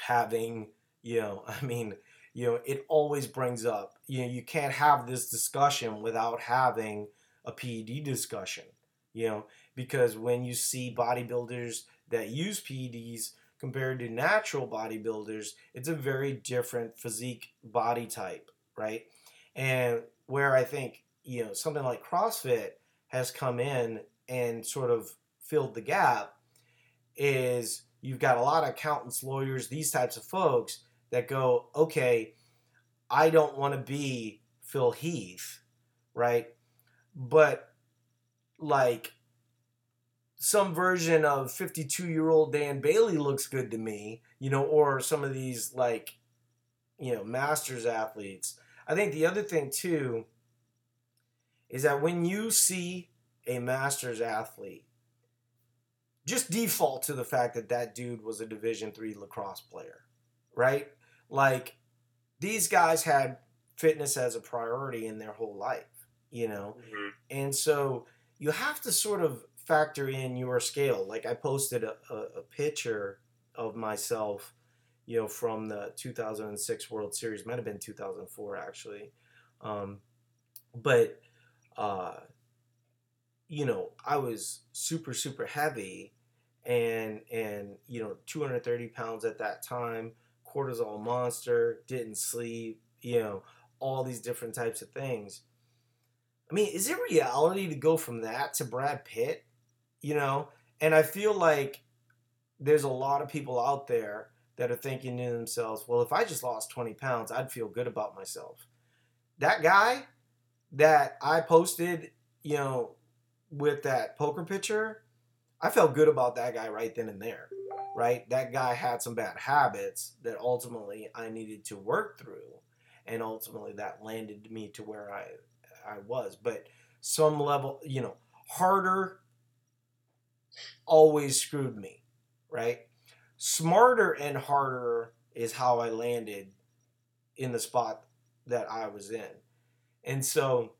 having you know i mean you know it always brings up you know you can't have this discussion without having a ped discussion you know because when you see bodybuilders that use PEDs compared to natural bodybuilders, it's a very different physique body type, right? And where I think, you know, something like CrossFit has come in and sort of filled the gap is you've got a lot of accountants, lawyers, these types of folks that go, okay, I don't want to be Phil Heath, right? But like some version of 52 year old Dan Bailey looks good to me, you know, or some of these like, you know, masters athletes. I think the other thing too is that when you see a masters athlete, just default to the fact that that dude was a Division three lacrosse player, right? Like these guys had fitness as a priority in their whole life, you know, Mhm. and so you have to sort of factor in your scale. Like I posted a, a, a picture of myself, you know, from the 2006 World Series. Might have been 2004 actually, um, but uh, you know, I was super super heavy, and and you know, 230 pounds at that time. Cortisol monster, didn't sleep, you know, all these different types of things. I mean, is it reality to go from that to Brad Pitt? You know, and I feel like there's a lot of people out there that are thinking to themselves, well, if I just lost 20 pounds, I'd feel good about myself. That guy that I posted, you know, with that poker picture, I felt good about that guy right then and there, right? That guy had some bad habits that ultimately I needed to work through, and ultimately that landed me to where I I was. But some level, you know, harder always screwed me, right? Smarter and harder is how I landed in the spot that I was in. And so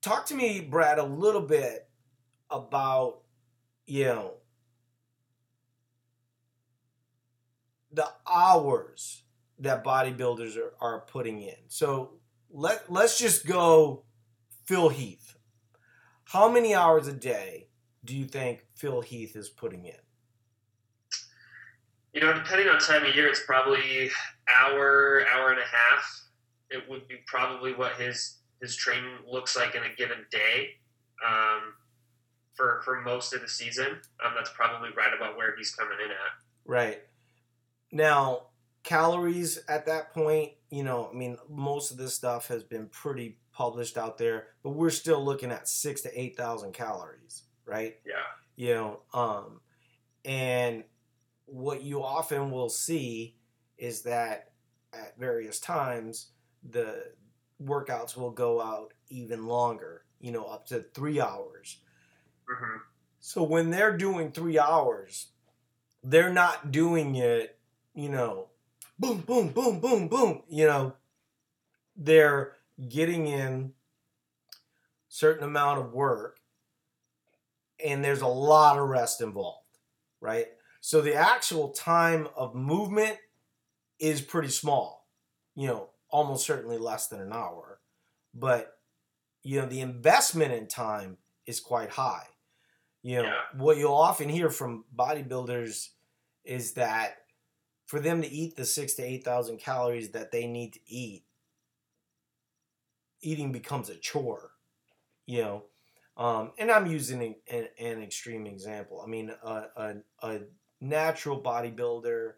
talk to me, Brad, a little bit about, you know, the hours that bodybuilders are, are putting in. So let let's just go Phil Heath. How many hours a day do you think Phil Heath is putting in? You know, depending on time of year, it's probably hour, hour and a half. It would be probably what his his training looks like in a given day. Um, for for most of the season, um, that's probably right about where he's coming in at. Right. Now, calories at that point, you know, I mean, most of this stuff has been pretty published out there, but we're still looking at six to eight thousand calories, right? Yeah. You know, um, and what you often will see is that at various times the workouts will go out even longer, you know, up to three hours. hmm So when they're doing three hours, they're not doing it, you know, boom, boom, boom, boom, boom. You know, they're getting in certain amount of work and there's a lot of rest involved, right? So the actual time of movement is pretty small, you know, almost certainly less than an hour. But, you know, the investment in time is quite high. You know, Yeah. what you'll often hear from bodybuilders is that for them to eat the six to 8,000 calories that they need to eat, eating becomes a chore, you know. Um, and I'm using an, an, extreme example. I mean, a, a, a natural bodybuilder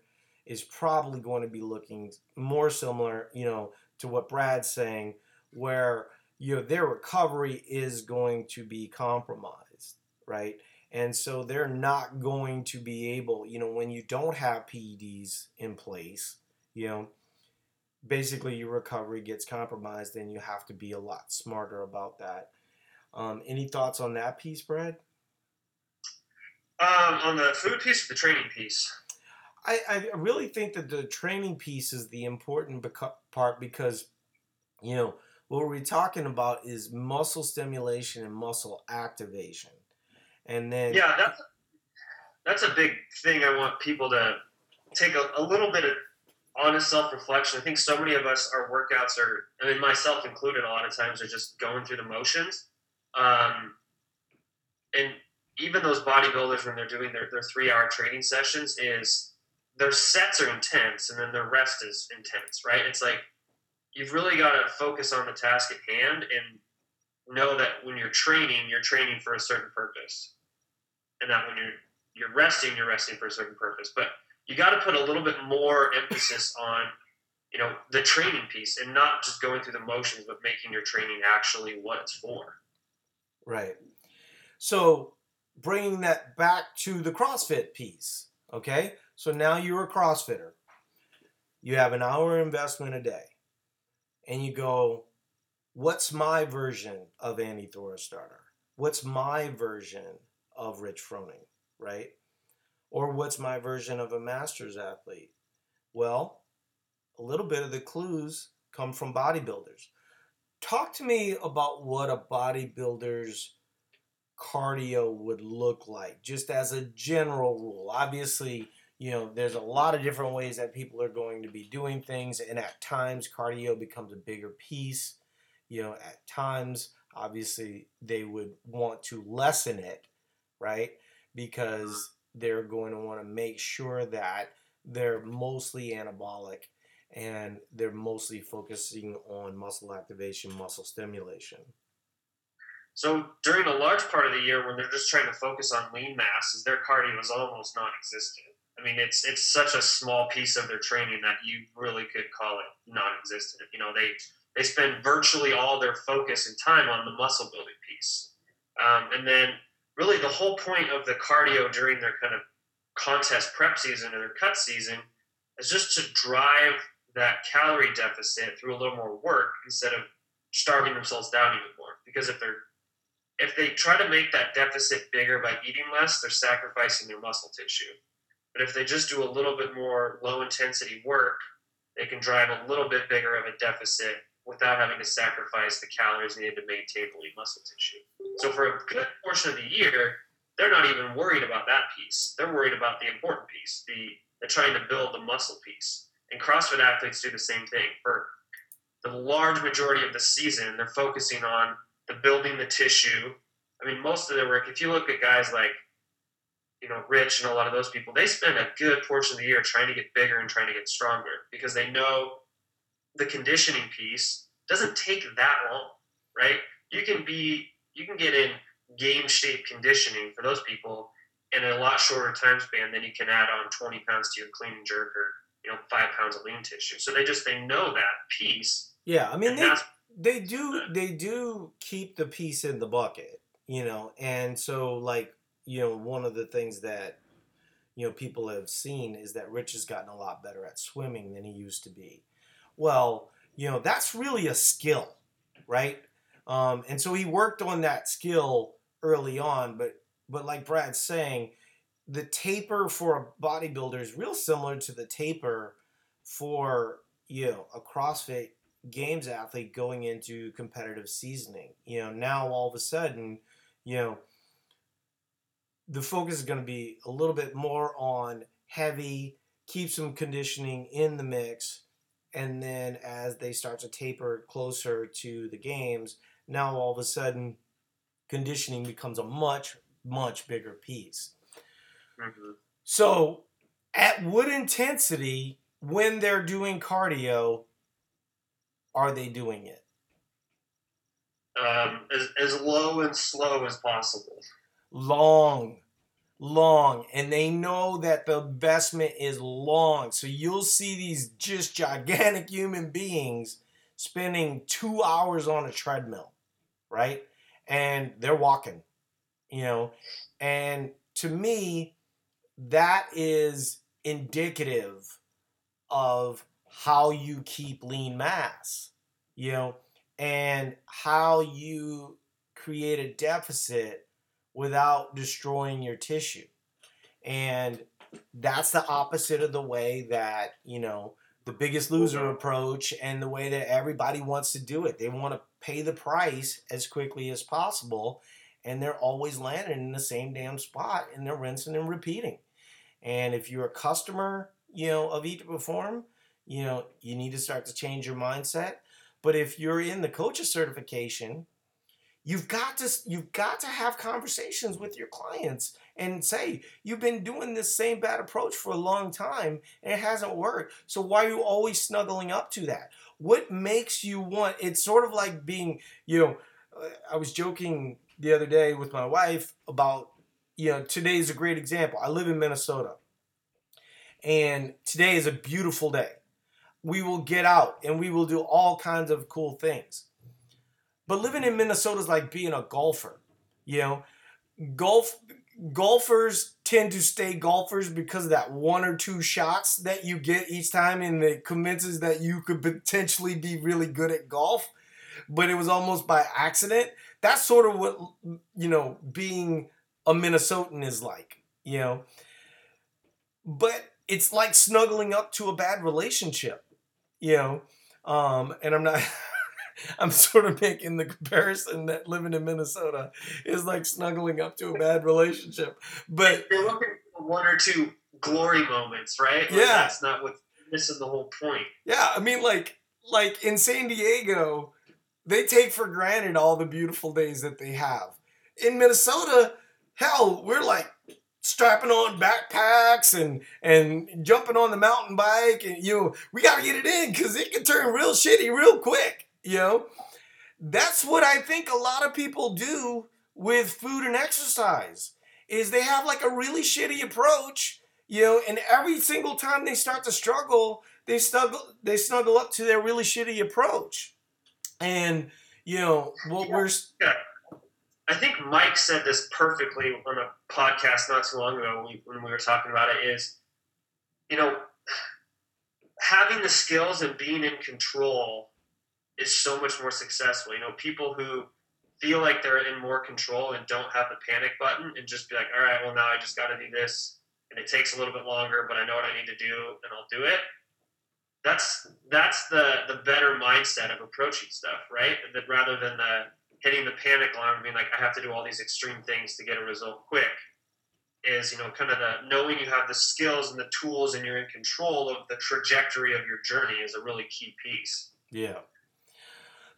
is probably going to be looking more similar, you know, to what Brad's saying, where you know their recovery is going to be compromised, right? And so they're not going to be able, you know, when you don't have PEDs in place, you know, basically your recovery gets compromised and you have to be a lot smarter about that. Um, any thoughts on that piece, Brad? Um, on the food piece or the training piece? I, I really think that the training piece is the important beco- part because, you know, what we're talking about is muscle stimulation and muscle activation. And then, Yeah, that's that's a big thing. I want people to take a, a little bit of honest self reflection. I think so many of us, our workouts are, I mean, myself included, a lot of times are just going through the motions. Um, and even those bodybuilders, when they're doing their, their three hour training sessions, is their sets are intense and then their rest is intense, right? It's like you've really got to focus on the task at hand and know that when you're training, you're training for a certain purpose. And that when you're you're resting, you're resting for a certain purpose. But you got to put a little bit more emphasis on, you know, the training piece and not just going through the motions, but making your training actually what it's for. Right. So bringing that back to the CrossFit piece, okay? So now you're a CrossFitter. You have an hour investment a day, and you go, what's my version of Annie Thorisdottir? What's my version of Rich Froning, right? Or what's my version of a master's athlete? Well, a little bit of the clues come from bodybuilders. Talk to me about what a bodybuilder's cardio would look like, just as a general rule. Obviously, you know, there's a lot of different ways that people are going to be doing things, and at times, cardio becomes a bigger piece. You know, at times, obviously, they would want to lessen it, right? Because they're going to want to make sure that they're mostly anabolic and they're mostly focusing on muscle activation, muscle stimulation. So during a large part of the year, when they're just trying to focus on lean masses, their cardio is almost non-existent. I mean, it's it's such a small piece of their training that you really could call it non-existent. You know, they they spend virtually all their focus and time on the muscle building piece, um, and then really the whole point of the cardio during their kind of contest prep season or their cut season is just to drive that calorie deficit through a little more work instead of starving themselves down even more. Because if they're if they try to make that deficit bigger by eating less, they're sacrificing their muscle tissue. But if they just do a little bit more low intensity work, they can drive a little bit bigger of a deficit without having to sacrifice the calories needed to maintain the muscle tissue. So for a good portion of the year, they're not even worried about that piece. They're worried about the important piece, the they're trying to build the muscle piece. And CrossFit athletes do the same thing. For the large majority of the season, they're focusing on the building the tissue. I mean, most of their work, if you look at guys like, you know, Rich and a lot of those people, they spend a good portion of the year trying to get bigger and trying to get stronger because they know the conditioning piece doesn't take that long, right? You can be, you can get in game shape conditioning for those people in a lot shorter time span than you can add on 20 pounds to your clean and jerk or, you know, five pounds of lean tissue. So they just, they know that piece. Yeah. I mean, they, they do they do keep the piece in the bucket, you know, and so like you know one of the things that you know people have seen is that Rich has gotten a lot better at swimming than he used to be. Well, you know that's really a skill, right? Um, and so he worked on that skill early on, but but like Brad's saying, the taper for a bodybuilder is real similar to the taper for you know a CrossFit games athlete going into competitive seasoning. You know, now all of a sudden, you know, the focus is going to be a little bit more on heavy, keep some conditioning in the mix, and then as they start to taper closer to the games, now all of a sudden, conditioning becomes a much, much bigger piece. Mm-hmm. So, at what intensity, when they're doing cardio, are they doing it? Um, as, as low and slow as possible. Long, long. And they know that the investment is long. So you'll see these just gigantic human beings spending two hours on a treadmill, right? And they're walking, you know. And to me, that is indicative of how you keep lean mass, you know, and how you create a deficit without destroying your tissue. And that's the opposite of the way that, you know, the biggest loser approach and the way that everybody wants to do it. They want to pay the price as quickly as possible and they're always landing in the same damn spot and they're rinsing and repeating. And if you're a customer, you know, of Eat to Perform, you know, you need to start to change your mindset. But if you're in the coaches certification, you've got to you've got to have conversations with your clients and say you've been doing this same bad approach for a long time and it hasn't worked so why are you always snuggling up to that what makes you want it's sort of like being you know uh, i was joking the other day with my wife about you know, today is a great example. I live in Minnesota, and today is a beautiful day. We will get out and we will do all kinds of cool things. But living in Minnesota is like being a golfer. You know, golf golfers tend to stay golfers because of that one or two shots that you get each time and it convinces that you could potentially be really good at golf but it was almost by accident that's sort of what you know being a minnesotan is like you know but it's like snuggling up to a bad relationship you know um and i'm not I'm sort of making the comparison that living in Minnesota is like snuggling up to a bad relationship. But they're looking for one or two glory moments, right? Like Yeah. That's not what's missing the whole point. yeah, I mean like like in San Diego, they take for granted all the beautiful days that they have. In Minnesota, hell, we're like strapping on backpacks and and jumping on the mountain bike and you know, we got to get it in cuz it can turn real shitty real quick, you know? That's what I think a lot of people do with food and exercise. Is they have like a really shitty approach, you know, and every single time they start to struggle, they snuggle they snuggle up to their really shitty approach. And you know, what we're s- I think Mike said this perfectly on a podcast not too long ago when we, were talking about it is, you know, having the skills and being in control is so much more successful. You know, people who feel like they're in more control and don't have the panic button and just be like, all right, well, now I just got to do this and it takes a little bit longer, but I know what I need to do and I'll do it. That's that's the the better mindset of approaching stuff, right? That rather than the hitting the panic alarm, being like, I have to do all these extreme things to get a result quick, is you know kind of the knowing you have the skills and the tools and you're in control of the trajectory of your journey is a really key piece. Yeah.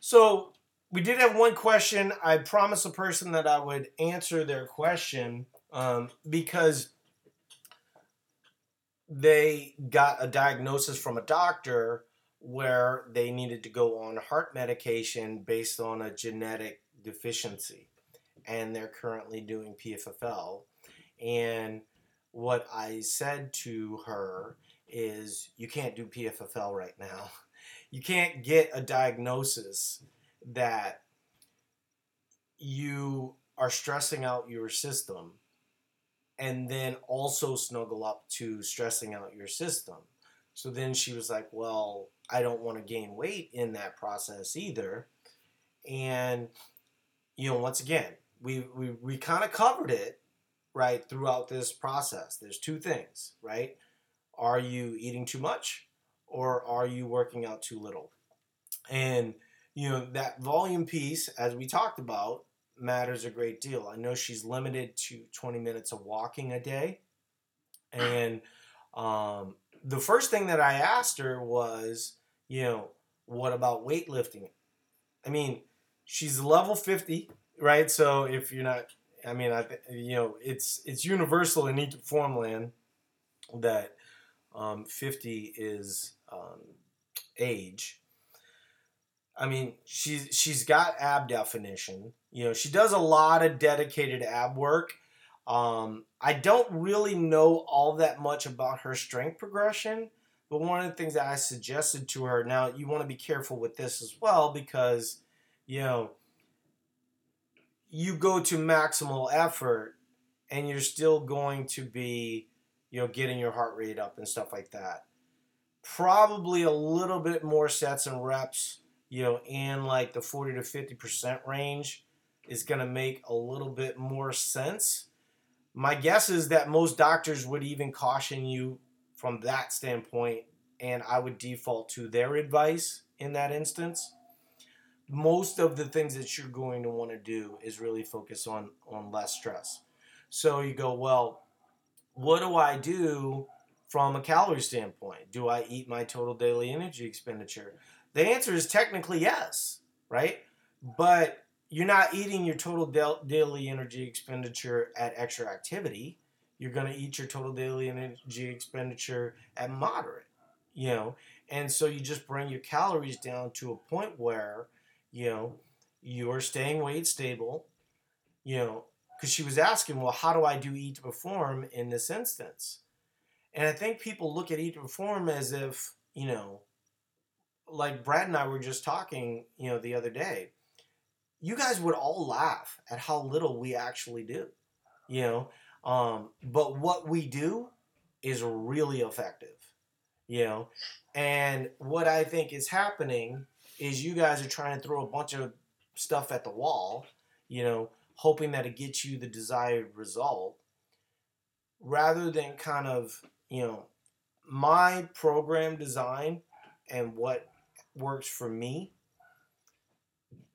So we did have one question. I promised a person that I would answer their question um, because they got a diagnosis from a doctor where they needed to go on heart medication based on a genetic deficiency. And they're currently doing PFFL. And what I said to her is, you can't do PFFL right now you can't get a diagnosis that you are stressing out your system and then also snuggle up to stressing out your system. So then she was like, Well, I don't want to gain weight in that process either. And, you know, once again, we, we, we kind of covered it, right, throughout this process. There's two things, right? Are you eating too much? or are you working out too little? And you know that volume piece, as we talked about, matters a great deal. I know she's limited to 20 minutes of walking a day, and um, the first thing that I asked her was, you know, what about weightlifting? I mean, she's level 50, right? So if you're not, I mean, I, you know, it's it's universal in each formland that um, 50 is um, age. I mean, she's she's got ab definition. You know, she does a lot of dedicated ab work. Um, I don't really know all that much about her strength progression, but one of the things that I suggested to her. Now, you want to be careful with this as well because, you know, you go to maximal effort, and you're still going to be, you know, getting your heart rate up and stuff like that probably a little bit more sets and reps, you know, in like the 40 to 50% range is going to make a little bit more sense. My guess is that most doctors would even caution you from that standpoint, and I would default to their advice in that instance. Most of the things that you're going to want to do is really focus on on less stress. So you go, well, what do I do from a calorie standpoint? Do I eat my total daily energy expenditure? The answer is technically yes, right? But you're not eating your total da- daily energy expenditure at extra activity. You're going to eat your total daily energy expenditure at moderate, you know? And so you just bring your calories down to a point where, you know, you're staying weight stable, you know, because she was asking, well, how do I do eat to perform in this instance? And I think people look at eat to perform as if, you know, like Brad and I were just talking, you know, the other day. You guys would all laugh at how little we actually do, you know. Um, but what we do is really effective, you know. And what I think is happening is you guys are trying to throw a bunch of stuff at the wall, you know, hoping that it gets you the desired result, rather than kind of, you know, my program design and what works for me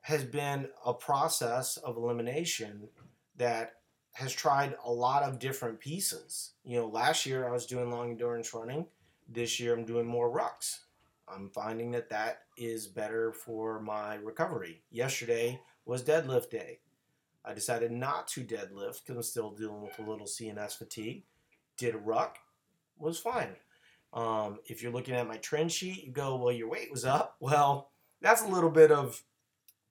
has been a process of elimination that has tried a lot of different pieces. You know, last year I was doing long endurance running. This year I'm doing more rucks. I'm finding that that is better for my recovery. Yesterday was deadlift day. I decided not to deadlift because I'm still dealing with a little CNS fatigue. Did a ruck, was fine. Um, if you're looking at my trend sheet, you go, well, your weight was up. Well, that's a little bit of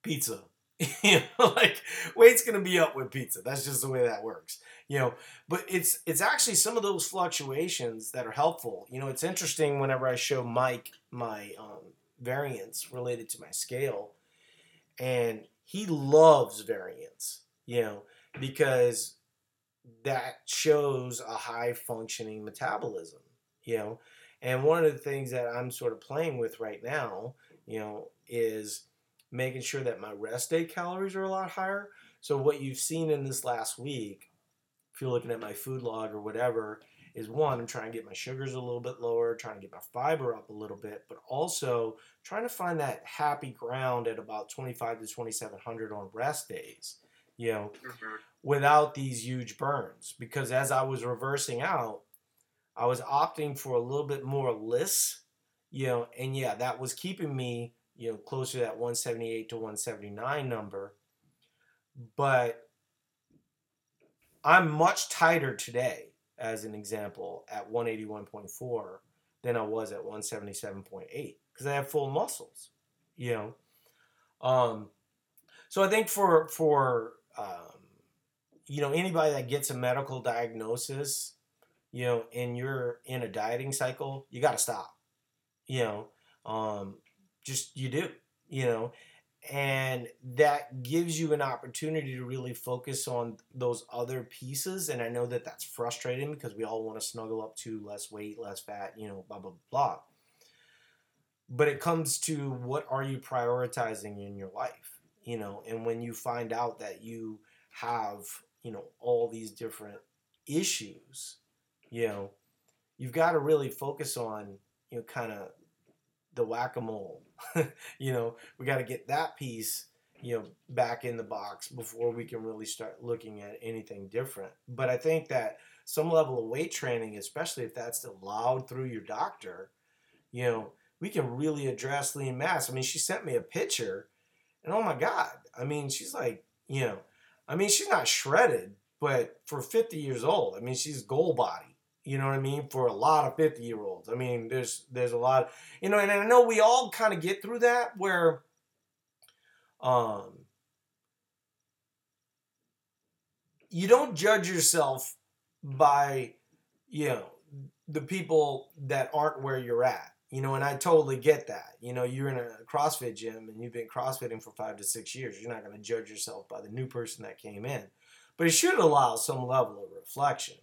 pizza. you know, like weight's gonna be up with pizza. That's just the way that works. You know, but it's it's actually some of those fluctuations that are helpful. You know, it's interesting whenever I show Mike my um, variance related to my scale, and he loves variance. You know, because that shows a high functioning metabolism. You know, and one of the things that I'm sort of playing with right now, you know, is making sure that my rest day calories are a lot higher. So what you've seen in this last week, if you're looking at my food log or whatever, is one, I'm trying to get my sugars a little bit lower, trying to get my fiber up a little bit, but also trying to find that happy ground at about 25 to 2700 on rest days, you know, mm-hmm. without these huge burns. Because as I was reversing out, I was opting for a little bit more LISS, you know, and yeah, that was keeping me you know, closer to that 178 to 179 number. But I'm much tighter today, as an example, at 181.4 than I was at 177.8 because I have full muscles, you know. Um, so I think for for um, you know anybody that gets a medical diagnosis, you know, and you're in a dieting cycle, you got to stop. You know, um, just you do, you know, and that gives you an opportunity to really focus on those other pieces. And I know that that's frustrating because we all want to snuggle up to less weight, less fat, you know, blah blah blah. But it comes to what are you prioritizing in your life, you know, and when you find out that you have, you know, all these different issues, you know, you've got to really focus on, you know, kind of the whack-a-mole you know we got to get that piece you know back in the box before we can really start looking at anything different. But i think that some level of weight training especially if that's allowed through your doctor you know we can really address lean mass. I mean she sent me a picture and oh my god i mean she's like you know i mean she's not shredded but for 50 years old i mean she's goal body you know what I mean? For a lot of 50 year olds. I mean, there's there's a lot, you know, and I know we all kind of get through that where um you don't judge yourself by, you know, the people that aren't where you're at. You know, and I totally get that. You know, you're in a CrossFit gym and you've been CrossFitting for five to six years. You're not going to judge yourself by the new person that came in. But it should allow some level of reflection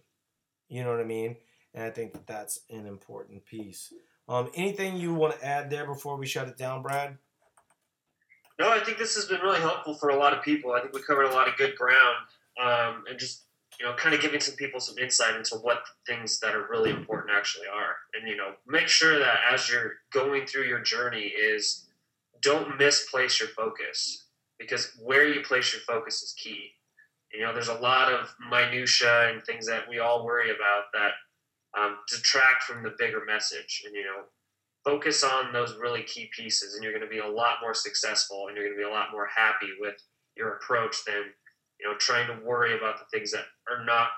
you know what I mean? And I think that that's an important piece. Um, anything you want to add there before we shut it down, Brad? No, I think this has been really helpful for a lot of people. I think we covered a lot of good ground, um, and just you know, kind of giving some people some insight into what things that are really important actually are. And you know, make sure that as you're going through your journey, is don't misplace your focus because where you place your focus is key. You know, there's a lot of minutia and things that we all worry about that um, detract from the bigger message. And you know, focus on those really key pieces, and you're going to be a lot more successful, and you're going to be a lot more happy with your approach than you know trying to worry about the things that are not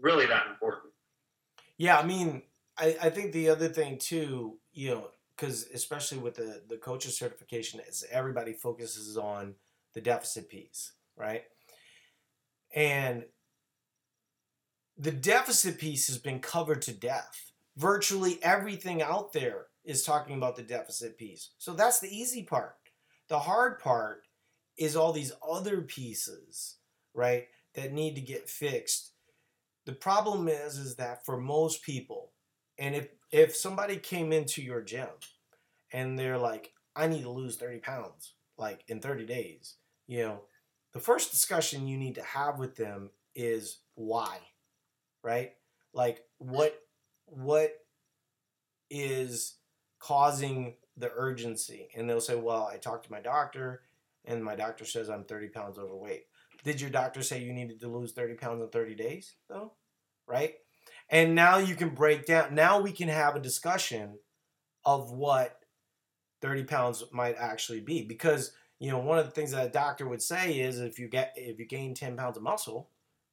really that important. Yeah, I mean, I, I think the other thing too, you know, because especially with the the coaches certification, is everybody focuses on the deficit piece, right? And the deficit piece has been covered to death. Virtually everything out there is talking about the deficit piece. So that's the easy part. The hard part is all these other pieces, right, that need to get fixed. The problem is is that for most people, and if if somebody came into your gym and they're like, I need to lose 30 pounds, like in 30 days, you know, the first discussion you need to have with them is why, right? Like what what is causing the urgency? And they'll say, well, I talked to my doctor and my doctor says I'm 30 pounds overweight. Did your doctor say you needed to lose 30 pounds in 30 days though? Right? And now you can break down, now we can have a discussion of what 30 pounds might actually be. Because, you know, one of the things that a doctor would say is if you get if you gain 10 pounds of muscle,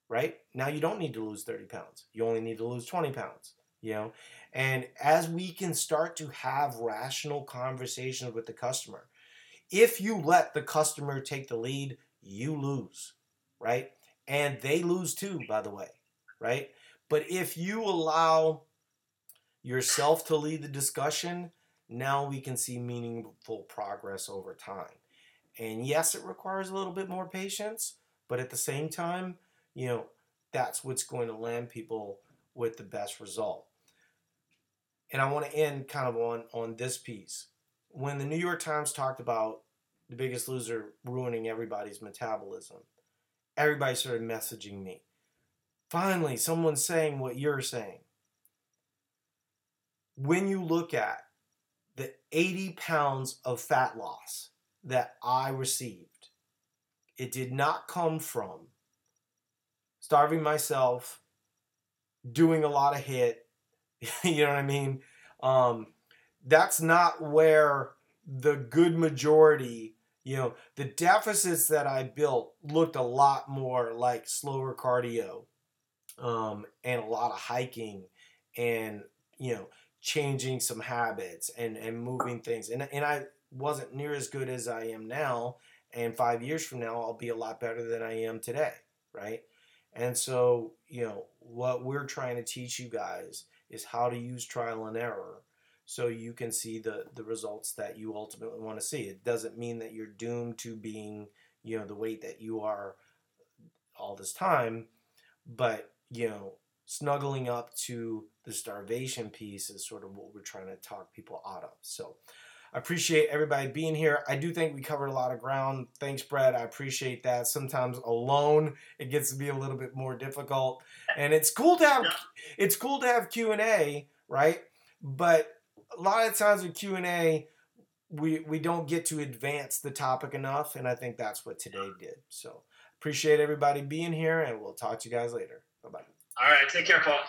right? Now you don't need to lose 30 pounds. You only need to lose 20 pounds, you know? And as we can start to have rational conversations with the customer, if you let the customer take the lead, you lose, right? And they lose too, by the way, right? But if you allow yourself to lead the discussion, now we can see meaningful progress over time. And yes, it requires a little bit more patience, but at the same time, you know, that's what's going to land people with the best result. And I want to end kind of on on this piece. When the New York Times talked about the biggest loser ruining everybody's metabolism, everybody started messaging me. Finally, someone's saying what you're saying. When you look at the 80 pounds of fat loss that I received, it did not come from starving myself, doing a lot of HIIT. you know what I mean? Um, that's not where the good majority, you know, the deficits that I built looked a lot more like slower cardio um, and a lot of hiking and, you know, changing some habits and, and moving things. And, and I wasn't near as good as I am now. And five years from now, I'll be a lot better than I am today, right? And so, you know, what we're trying to teach you guys is how to use trial and error so you can see the the results that you ultimately want to see. It doesn't mean that you're doomed to being, you know, the weight that you are all this time, but you know, snuggling up to the starvation piece is sort of what we're trying to talk people out of. So I appreciate everybody being here. I do think we covered a lot of ground. Thanks, Brett. I appreciate that. Sometimes alone it gets to be a little bit more difficult, and it's cool to have it's cool to have Q and A, right? But a lot of times with Q and A, we we don't get to advance the topic enough, and I think that's what today did. So appreciate everybody being here, and we'll talk to you guys later. Bye bye. All right, take care, Paul.